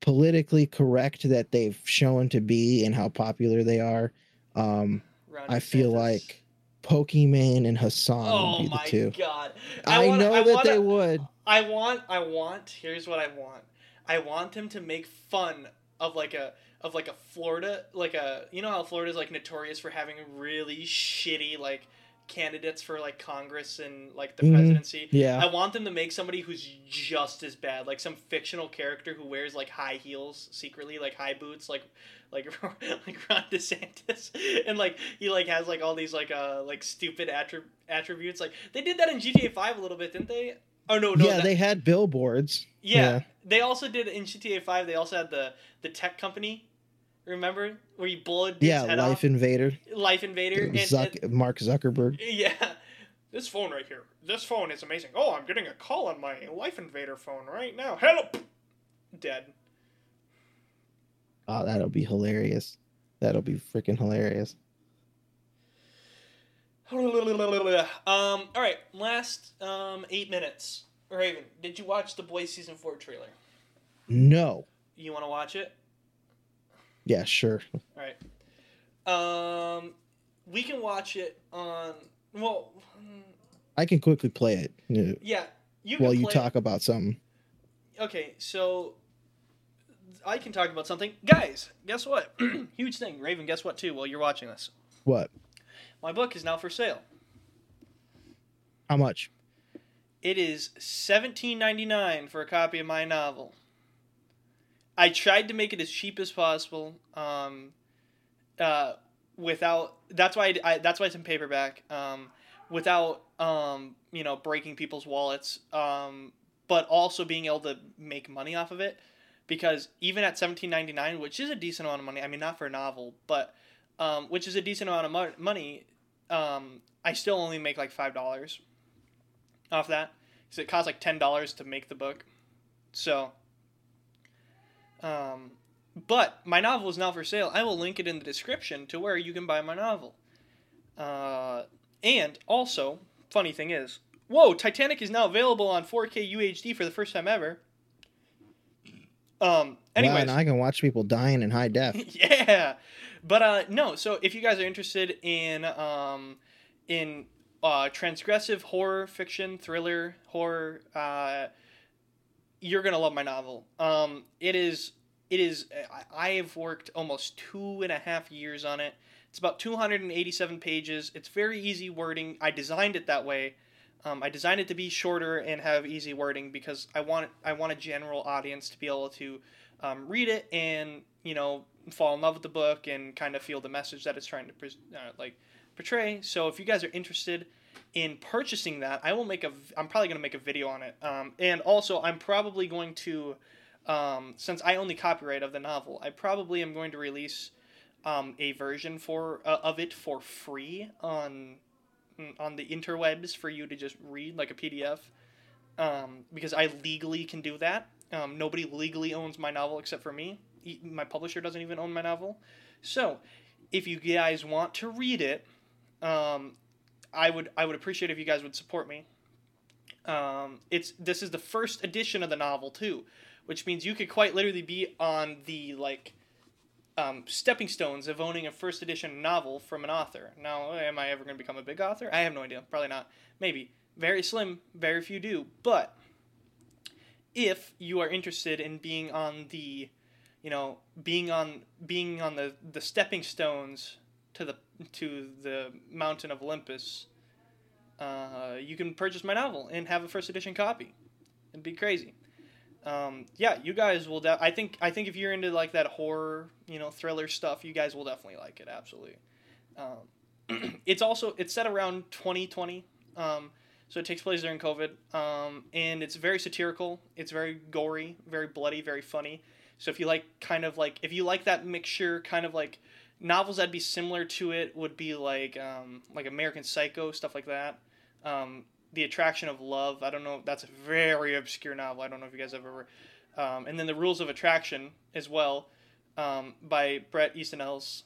[SPEAKER 2] politically correct that they've shown to be and how popular they are, um, I feel like Pokimane and Hasan
[SPEAKER 1] Oh
[SPEAKER 2] would be the
[SPEAKER 1] my
[SPEAKER 2] two.
[SPEAKER 1] god!
[SPEAKER 2] I,
[SPEAKER 1] wanna-
[SPEAKER 2] know
[SPEAKER 1] I
[SPEAKER 2] that
[SPEAKER 1] wanna-
[SPEAKER 2] they would.
[SPEAKER 1] I want I want here's what I want. I want him to make fun of like a of like a Florida like a you know how Florida is like notorious for having really shitty like candidates for like Congress and like the
[SPEAKER 2] Mhm.
[SPEAKER 1] presidency.
[SPEAKER 2] Yeah.
[SPEAKER 1] I want them to make somebody who's just as bad, like some fictional character who wears like high heels secretly, like high boots, like like like Ron DeSantis, and like he like has like all these like uh like stupid attri- attributes. Like they did that in GTA Five a little bit, didn't they? Oh no, no.
[SPEAKER 2] yeah,
[SPEAKER 1] that-
[SPEAKER 2] they had billboards.
[SPEAKER 1] yeah, they also did in GTA Five. They also had the the tech company. Remember where you bullet
[SPEAKER 2] Yeah,
[SPEAKER 1] head
[SPEAKER 2] Life
[SPEAKER 1] off?
[SPEAKER 2] Invader.
[SPEAKER 1] Life Invader. and-
[SPEAKER 2] Zuck,
[SPEAKER 1] and-
[SPEAKER 2] Mark Zuckerberg.
[SPEAKER 1] yeah. This phone right here. This phone is amazing. Oh, I'm getting a call on my Life Invader phone right now. Hello. Dead.
[SPEAKER 2] Oh, that'll be hilarious. That'll be freaking hilarious.
[SPEAKER 1] Um. All right. Last um eight minutes. Raven, did you watch the Boys season four trailer?
[SPEAKER 2] No.
[SPEAKER 1] You want to watch it?
[SPEAKER 2] Yeah, sure.
[SPEAKER 1] All right. Um, we can watch it on. Well,
[SPEAKER 2] I can quickly play it
[SPEAKER 1] yeah. You
[SPEAKER 2] while you talk about something.
[SPEAKER 1] Okay, so I can talk about something. Guys, guess what? Huge thing. Raven, guess what too while you're watching this?
[SPEAKER 2] What?
[SPEAKER 1] My book is now for sale.
[SPEAKER 2] How much?
[SPEAKER 1] It is seventeen ninety nine for a copy of my novel. I tried to make it as cheap as possible. Um, uh, without that's why I, I that's why it's in paperback. Um, without um, you know breaking people's wallets. Um, but also being able to make money off of it, because even at seventeen ninety nine, which is a decent amount of money. I mean, not for a novel, but um, which is a decent amount of mo- money. Um, I still only make like five dollars off that because it costs like ten dollars to make the book. So, um, but my novel is now for sale. I will link it in the description to where you can buy my novel. Uh, and also, funny thing is, whoa, Titanic is now available on 4K UHD for the first time ever. Um.
[SPEAKER 2] Wow,
[SPEAKER 1] Anyways,
[SPEAKER 2] and I can watch people dying in high def.
[SPEAKER 1] yeah but uh no so if you guys are interested in um in uh transgressive horror fiction thriller horror uh you're gonna love my novel. Um it is it is I- i have worked almost two and a half years on it. It's about 287 pages. It's very easy wording. I designed it that way. Um, I designed it to be shorter and have easy wording because I want I want a general audience to be able to um, read it and you know fall in love with the book and kind of feel the message that it's trying to uh, like portray. So if you guys are interested in purchasing that, I will make a. I'm probably going to make a video on it. Um, and also, I'm probably going to, um, since I own the copyright of the novel, I probably am going to release um, a version for uh, of it for free on on the interwebs for you to just read like a PDF. Um, because I legally can do that. Um, nobody legally owns my novel except for me. My publisher doesn't even own my novel. So, if you guys want to read it, um, I would I would appreciate if you guys would support me. Um, it's this is the first edition of the novel too, which means you could quite literally be on the like um, stepping stones of owning a first edition novel from an author. Now, am I ever going to become a big author? I have no idea. Probably not. Maybe. Very slim. Very few do. But if you are interested in being on the, you know, being on being on the the stepping stones to the to the mountain of Olympus, uh, you can purchase my novel and have a first edition copy. It'd be crazy. um, yeah, you guys will. De- I think I think if you're into like that horror, you know, thriller stuff, you guys will definitely like it. Absolutely. Um, it's also it's set around 2020, um, so it takes place during COVID, um, and it's very satirical. It's very gory, very bloody, very funny. So if you like kind of like if you like that mixture, kind of like novels that'd be similar to it would be like um, like American Psycho stuff like that. Um, the Attraction of Love. I don't know. That's a very obscure novel. I don't know if you guys have ever. Um, and then the Rules of Attraction as well, um, by Bret Easton Ellis.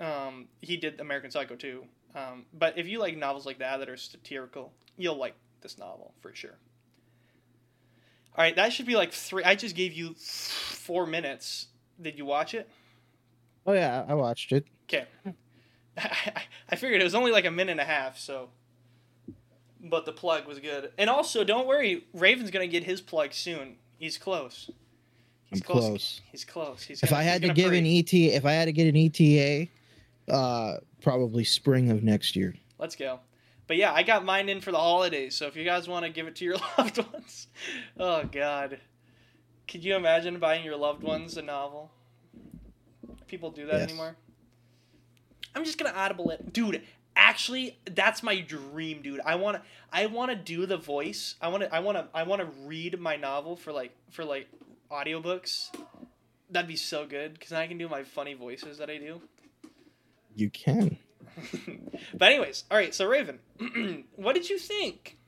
[SPEAKER 1] Um, he did American Psycho too. Um, but if you like novels like that that are satirical, you'll like this novel for sure. All right, that should be like three. I just gave you four minutes. Did you watch it?
[SPEAKER 2] Oh yeah, I watched it.
[SPEAKER 1] Okay. I figured it was only like a minute and a half, so but the plug was good. And also, don't worry, Raven's gonna get his plug soon. He's close. He's
[SPEAKER 2] I'm close.
[SPEAKER 1] He's close. He's
[SPEAKER 2] if
[SPEAKER 1] gonna,
[SPEAKER 2] I had to give an
[SPEAKER 1] hurry.
[SPEAKER 2] ET, if I had to get an ETA, uh, probably spring of next year.
[SPEAKER 1] Let's go. But yeah, I got mine in for the holidays. So if you guys want to give it to your loved ones, oh god, could you imagine buying your loved ones a novel? People do that
[SPEAKER 2] Yes.
[SPEAKER 1] anymore. I'm just gonna audible it, dude. Actually, that's my dream, dude. I wanna, I wanna do the voice. I wanna, I wanna, I wanna read my novel for like, for like, audiobooks. That'd be so good because I can do my funny voices that I do.
[SPEAKER 2] You can.
[SPEAKER 1] But anyways, all right. So Raven, what did you think?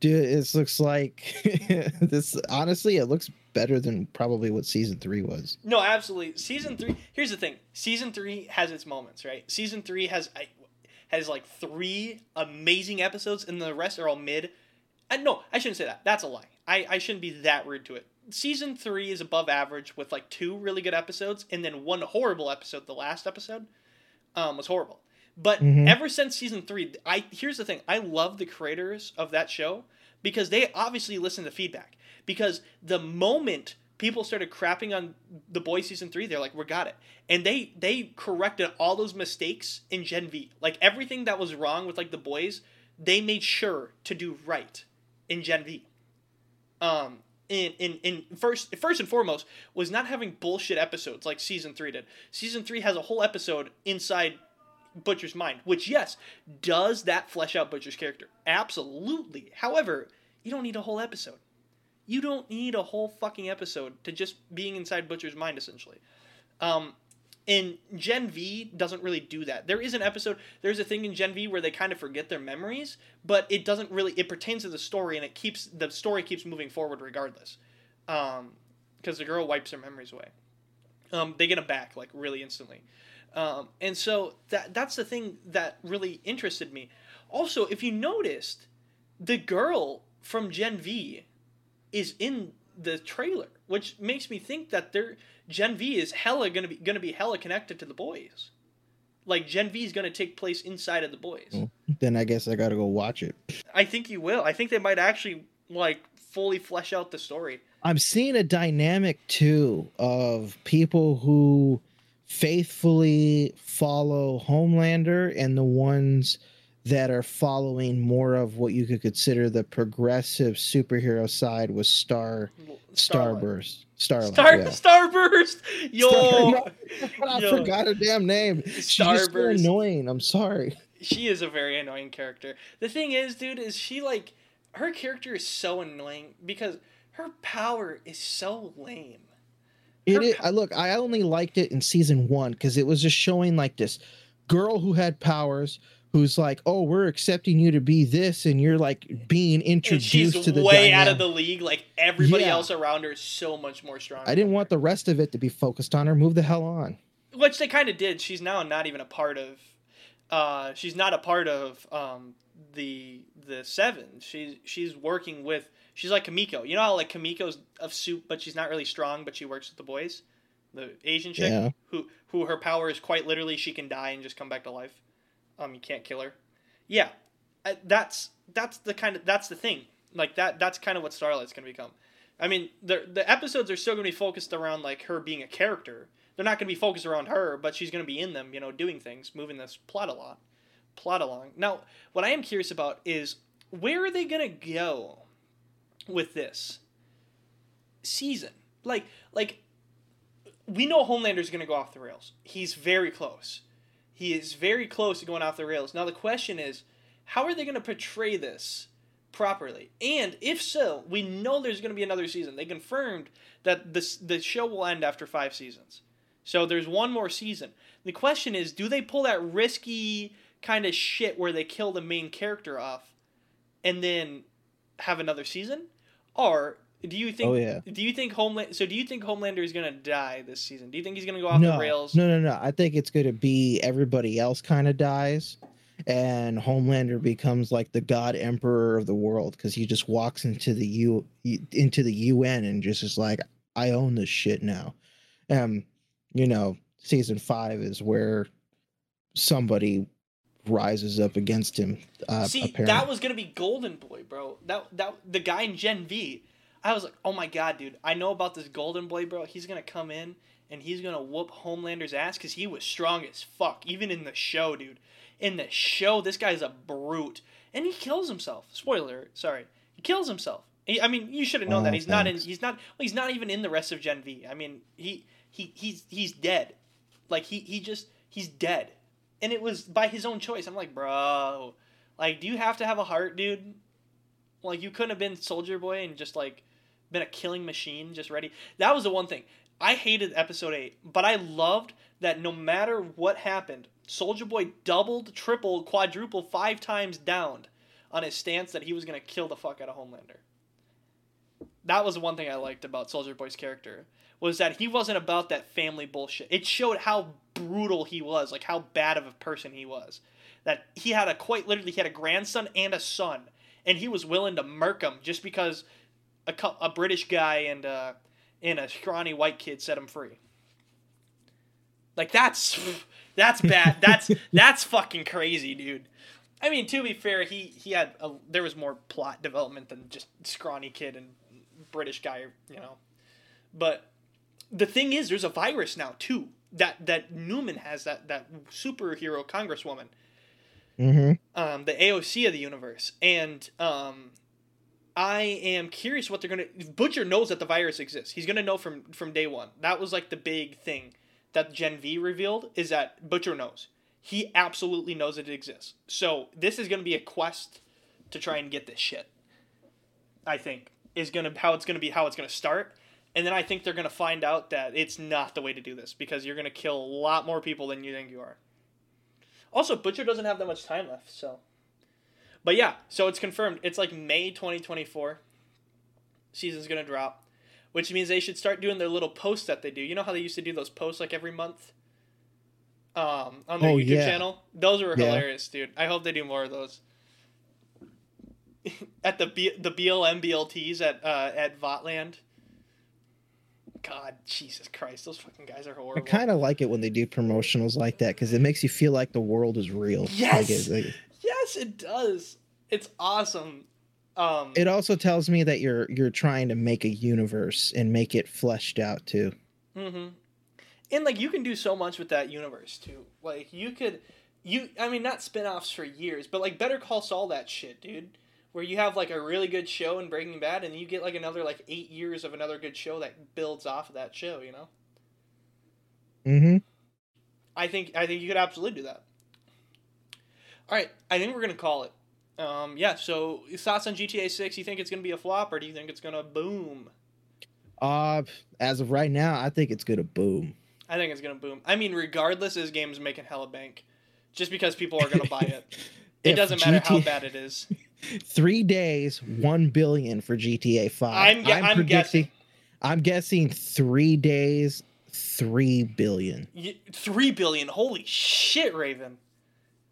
[SPEAKER 2] Dude, it looks like this. Honestly, it looks better than probably what season three was.
[SPEAKER 1] No, absolutely. Season three. Here's the thing. Season three has its moments, right? Season three has has like three amazing episodes, and the rest are all mid. And no, I shouldn't say that. That's a lie. I I shouldn't be that rude to it. Season three is above average with like two really good episodes, and then one horrible episode. The last episode, um, was horrible. But
[SPEAKER 2] Mhm.
[SPEAKER 1] ever since season three, I here's the thing. I love the creators of that show because they obviously listen to feedback. Because the moment people started crapping on the boys season three, they're like, "We got it," and they they corrected all those mistakes in Gen V. Like everything that was wrong with like the boys, they made sure to do right in Gen V. Um, in in in first first and foremost was not having bullshit episodes like season three did. Season three has a whole episode inside Butcher's mind, which yes, does that flesh out Butcher's character? Absolutely. However, you don't need a whole episode. You don't need a whole fucking episode to just being inside Butcher's mind, essentially. Um, and Gen V doesn't really do that. There is an episode, there's a thing in Gen V where they kind of forget their memories, but it doesn't really, it pertains to the story and it keeps, the story keeps moving forward regardless. Um, because the girl wipes her memories away. Um, they get them back, like, really instantly. Um, and so that that's the thing that really interested me. Also, if you noticed, the girl from Gen V is in the trailer, which makes me think that their Gen V is hella gonna be gonna be hella connected to the boys. Like Gen V is gonna take place inside of the boys.
[SPEAKER 2] Then I guess I gotta go watch it.
[SPEAKER 1] I think you will. I think they might actually like fully flesh out the story.
[SPEAKER 2] I'm seeing a dynamic too of people who faithfully follow Homelander and the ones that are following more of what you could consider the progressive superhero side with Star. Starburst. Starlight.
[SPEAKER 1] Star
[SPEAKER 2] yeah.
[SPEAKER 1] Starburst. Yo,
[SPEAKER 2] I
[SPEAKER 1] Yo.
[SPEAKER 2] forgot her damn name. She's just so
[SPEAKER 1] Starburst.
[SPEAKER 2] annoying. I'm sorry.
[SPEAKER 1] she is a very annoying character. The thing is, dude, is she like her character is so annoying because her power is so lame.
[SPEAKER 2] It is, I look, I only liked it in season one because it was just showing like this girl who had powers who's like, oh, we're accepting you to be this, and you're like being introduced
[SPEAKER 1] she's
[SPEAKER 2] to the
[SPEAKER 1] way out of the league. Like everybody
[SPEAKER 2] Yeah.
[SPEAKER 1] else around her is so much more strong.
[SPEAKER 2] I didn't want the rest of it to be focused on her. Move the hell on.
[SPEAKER 1] which they kind of did. She's now not even a part of. Uh, she's not a part of um, the the seven. She's she's working with. She's like Kimiko. You know how like Kimiko's of soup, but she's not really strong, but she works with the boys. The Asian chick
[SPEAKER 2] Yeah.
[SPEAKER 1] who who her power is quite literally she can die and just come back to life. Um, you can't kill her. Yeah, that's that's the kind of that's the thing. Like that that's kind of what Starlight's gonna become. I mean, the the episodes are still gonna be focused around like her being a character. They're not gonna be focused around her, but she's gonna be in them, you know, doing things, moving this plot a lot, plot along. Now, what I am curious about is where are they gonna go with this? season. Like like we know Homelander's going to go off the rails. He's very close. He is very close to going off the rails. Now the question is, how are they going to portray this properly? And if so, we know there's going to be another season. They confirmed that this the show will end after 5 seasons. So there's one more season. The question is, do they pull that risky kind of shit where they kill the main character off and then have another season? Or do you think
[SPEAKER 2] Oh, yeah.
[SPEAKER 1] do you think Homeland so do you think Homelander is going to die this season? Do you think he's going to go off
[SPEAKER 2] no,
[SPEAKER 1] the rails?
[SPEAKER 2] No, no, no. I think it's going to be everybody else kind of dies, and Homelander becomes like the God Emperor of the world because he just walks into the U into the UN and just is like, I own this shit now. Um, you know, season five is where somebody rises up against him. Uh,
[SPEAKER 1] See,
[SPEAKER 2] apparently.
[SPEAKER 1] that was gonna be Golden Boy, bro. That that the guy in Gen V. I was like, oh my god, dude. I know about this Golden Boy, bro. He's gonna come in and he's gonna whoop Homelander's ass because he was strong as fuck, even in the show, dude. In the show, this guy's a brute, and he kills himself. Spoiler, sorry, he kills himself. He, I mean, you should have known
[SPEAKER 2] Oh,
[SPEAKER 1] that he's not in. He's not. Well, he's not even in the rest of Gen V. I mean, he he he's he's dead. Like he he just he's dead, and it was by his own choice. I'm like, bro, like, do you have to have a heart, dude? Like, you couldn't have been Soldier Boy and just like been a killing machine, just ready. That was the one thing I hated episode eight, but I loved that no matter what happened, Soldier Boy doubled, tripled, quadrupled, five times down on his stance that he was gonna kill the fuck out of Homelander. That was the one thing I liked about Soldier Boy's character was that he wasn't about that family bullshit. It showed how brutal he was, like how bad of a person he was. That he had a quite literally he had a grandson and a son, and he was willing to murk him just because a, a British guy and uh, and a scrawny white kid set him free. Like that's that's bad. That's that's fucking crazy, dude. I mean, to be fair, he he had a, there was more plot development than just scrawny kid and British guy, you know. But the thing is, there's a virus now too that that Neuman has that that superhero congresswoman,
[SPEAKER 2] hmm
[SPEAKER 1] um, the AOC of the universe, and um, I am curious what they're gonna. Butcher knows that the virus exists. He's gonna know from from day one. That was like the big thing that Gen V revealed is that Butcher knows. He absolutely knows that it exists. So this is gonna be a quest to try and get this shit. I think is gonna how it's gonna be how it's gonna start. And then I think they're gonna find out that it's not the way to do this because you're gonna kill a lot more people than you think you are. Also, Butcher doesn't have that much time left, so. But yeah, so it's confirmed. It's like May 2024. Season's gonna drop, which means they should start doing their little posts that they do. You know how they used to do those posts like every month. Um, on their
[SPEAKER 2] Oh,
[SPEAKER 1] YouTube
[SPEAKER 2] yeah.
[SPEAKER 1] channel. Those were
[SPEAKER 2] Yeah.
[SPEAKER 1] hilarious, dude. I hope they do more of those. at the B- the BLM BLTs at uh, at Vought Land. God, Jesus Christ, those fucking guys are horrible.
[SPEAKER 2] I kind of like it when they do promotionals like that because it makes you feel like the world is real. Like,
[SPEAKER 1] Yes!
[SPEAKER 2] it, like-
[SPEAKER 1] Yes, it does. It's awesome. Um,
[SPEAKER 2] it also tells me that you're you're trying to make a universe and make it fleshed out too.
[SPEAKER 1] Mm-hmm. And like you can do so much with that universe too. Like you could, you I mean not spin-offs for years, but like Better Call Saul that shit, dude. Where you have like a really good show in Breaking Bad, and you get like another like eight years of another good show that builds off of that show. You know,
[SPEAKER 2] Mm-hmm.
[SPEAKER 1] I think I think you could absolutely do that. All right, I think we're gonna call it. Um, yeah. So thoughts on GTA Six? You think it's gonna be a flop, or do you think it's gonna boom?
[SPEAKER 2] Uh, as of right now, I think it's gonna boom.
[SPEAKER 1] I think it's gonna boom. I mean, regardless, this game's making hella bank, just because people are gonna buy it. It doesn't matter how bad it is.
[SPEAKER 2] Three days, one billion for GTA Five.
[SPEAKER 1] I'm gue- I'm guessing.
[SPEAKER 2] I'm guessing three days, three billion.
[SPEAKER 1] Y- Three billion. Holy shit, Raven!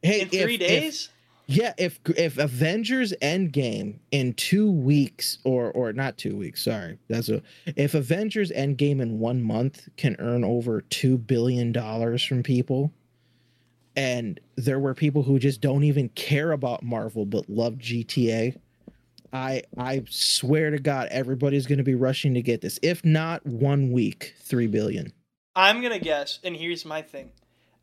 [SPEAKER 2] Hey,
[SPEAKER 1] In three
[SPEAKER 2] if- if-
[SPEAKER 1] days?
[SPEAKER 2] yeah, if if Avengers Endgame in two weeks, or or not two weeks, sorry, that's a if Avengers Endgame in one month can earn over two billion dollars from people, and there were people who just don't even care about Marvel but love GTA. I I swear to God, everybody's going to be rushing to get this. If not one week, three billion.
[SPEAKER 1] I'm gonna guess, and here's my thing.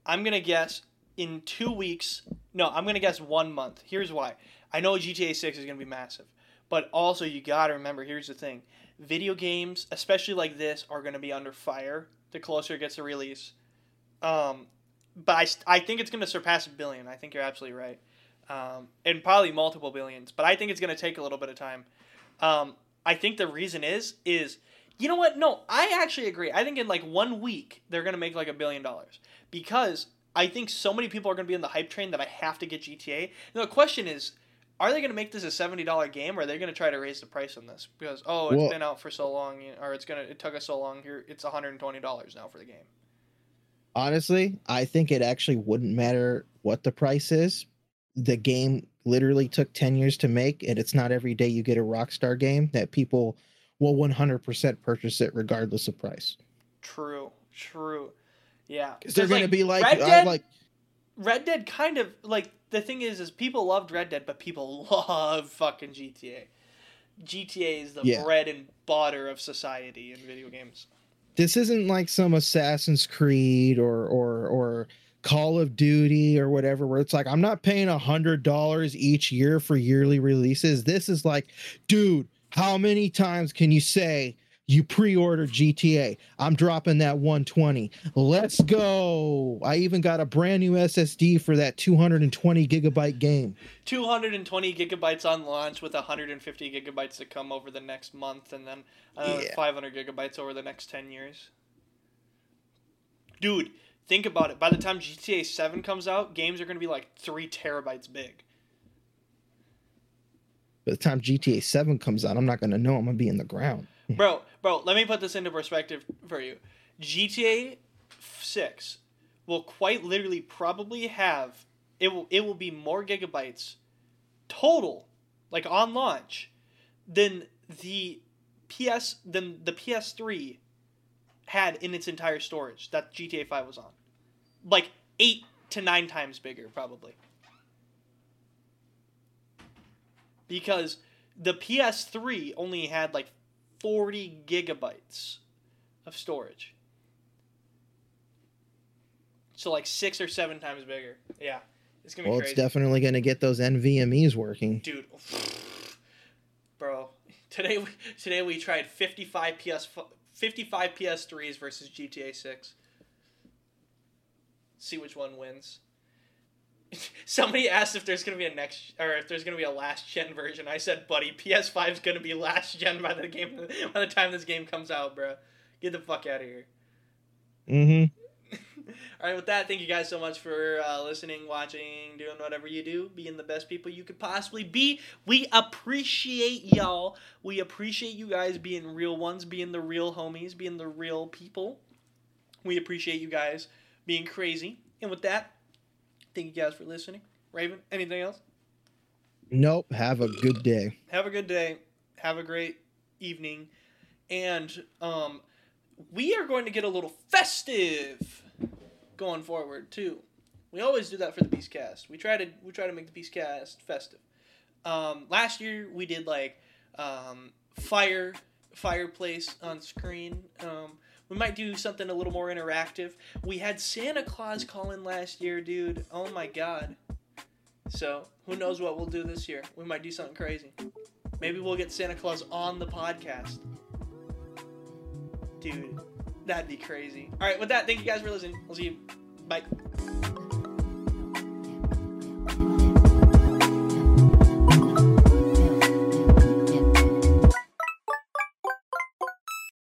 [SPEAKER 1] I'm gonna guess in two weeks. No, I'm gonna guess one month. Here's why. I know GTA Six is gonna be massive, but also you gotta remember. Here's the thing: video games, especially like this, are to be under fire the closer it gets to release. Um, but I, I think it's going to surpass a billion. I think you're absolutely right. Um, and probably multiple billions. But I think it's going to take a little bit of time. Um, I think the reason is is you know what? No, I actually agree. I think in like one week they're going to make like a billion dollars because I think so many people are going to be in the hype train that I have to get GTA. Now, the question is, are they going to make this a seventy dollar game, or are they going to try to raise the price on this because oh, it's
[SPEAKER 2] Well-
[SPEAKER 1] been out for so long, or it's gonna it took us so long here, it's one hundred and twenty dollars now for the game.
[SPEAKER 2] Honestly, I think it actually wouldn't matter what the price is. The game literally took 10 years to make, and it's not every day you get a Rockstar game that people will 100% purchase it regardless of price.
[SPEAKER 1] True, true, yeah.
[SPEAKER 2] Because they're going to be like,
[SPEAKER 1] Red
[SPEAKER 2] I
[SPEAKER 1] Dead,
[SPEAKER 2] like,
[SPEAKER 1] Red Dead kind of like the thing is is people loved Red Dead, but people love fucking GTA. GTA is the
[SPEAKER 2] Yeah.
[SPEAKER 1] bread and butter of society in video games.
[SPEAKER 2] This isn't like some Assassin's Creed or or or Call of Duty or whatever, where it's like I'm not paying a hundred dollars each year for yearly releases. This is like, dude, how many times can you say you pre-order GTA? I'm dropping that 120. Let's go. I even got a brand new SSD for that 220 gigabyte game.
[SPEAKER 1] 220 gigabytes on launch with 150 gigabytes to come over the next month and then another
[SPEAKER 2] Yeah.
[SPEAKER 1] 500 gigabytes over the next 10 years. Dude, think about it. By the time GTA 7 comes out, games are going to be like 3 terabytes big.
[SPEAKER 2] By the time GTA 7 comes out, I'm not gonna know I'm gonna be in the ground.
[SPEAKER 1] Bro, bro, let me put this into perspective for you. GTA 6 will quite literally probably have it will it will be more gigabytes total like on launch than the PS than the PS3 had in its entire storage that GTA 5 was on. Like 8 to 9 times bigger probably. Because the PS3 only had like 40 gigabytes of storage. So like 6 or 7 times bigger. Yeah. It's going to be
[SPEAKER 2] Well, it's definitely gonna get those NVMEs working.
[SPEAKER 1] Dude, bro, today we today we tried 55 PS 55 PS3s versus GTA 6. See which one wins. Somebody asked if there's gonna be a next or if there's gonna be a last gen version. I said, buddy, PS5 is gonna be last gen by the game by the time this game comes out, bro. Get the fuck out of here.
[SPEAKER 2] Mm-hmm.
[SPEAKER 1] All right, with that, thank you guys so much for uh, listening, watching, doing whatever you do, being the best people you could possibly be. We appreciate y'all. We appreciate you guys being real ones, being the real homies, being the real people. We appreciate you guys being crazy. And with that, thank you guys for listening. Raven, anything else?
[SPEAKER 2] Nope. Have a good day.
[SPEAKER 1] have a good day have a great evening and um we are going to get a little festive going forward too we always do that for the beastcast we try to we try to make the beastcast festive um last year we did like um fire fireplace on screen um we might do something a little more interactive we had santa claus call in last year dude oh my god so who knows what we'll do this year we might do something crazy Maybe we'll get Santa Claus on the podcast. Dude, that'd be crazy. All right, with that, thank you guys for listening. We'll see you. Bye.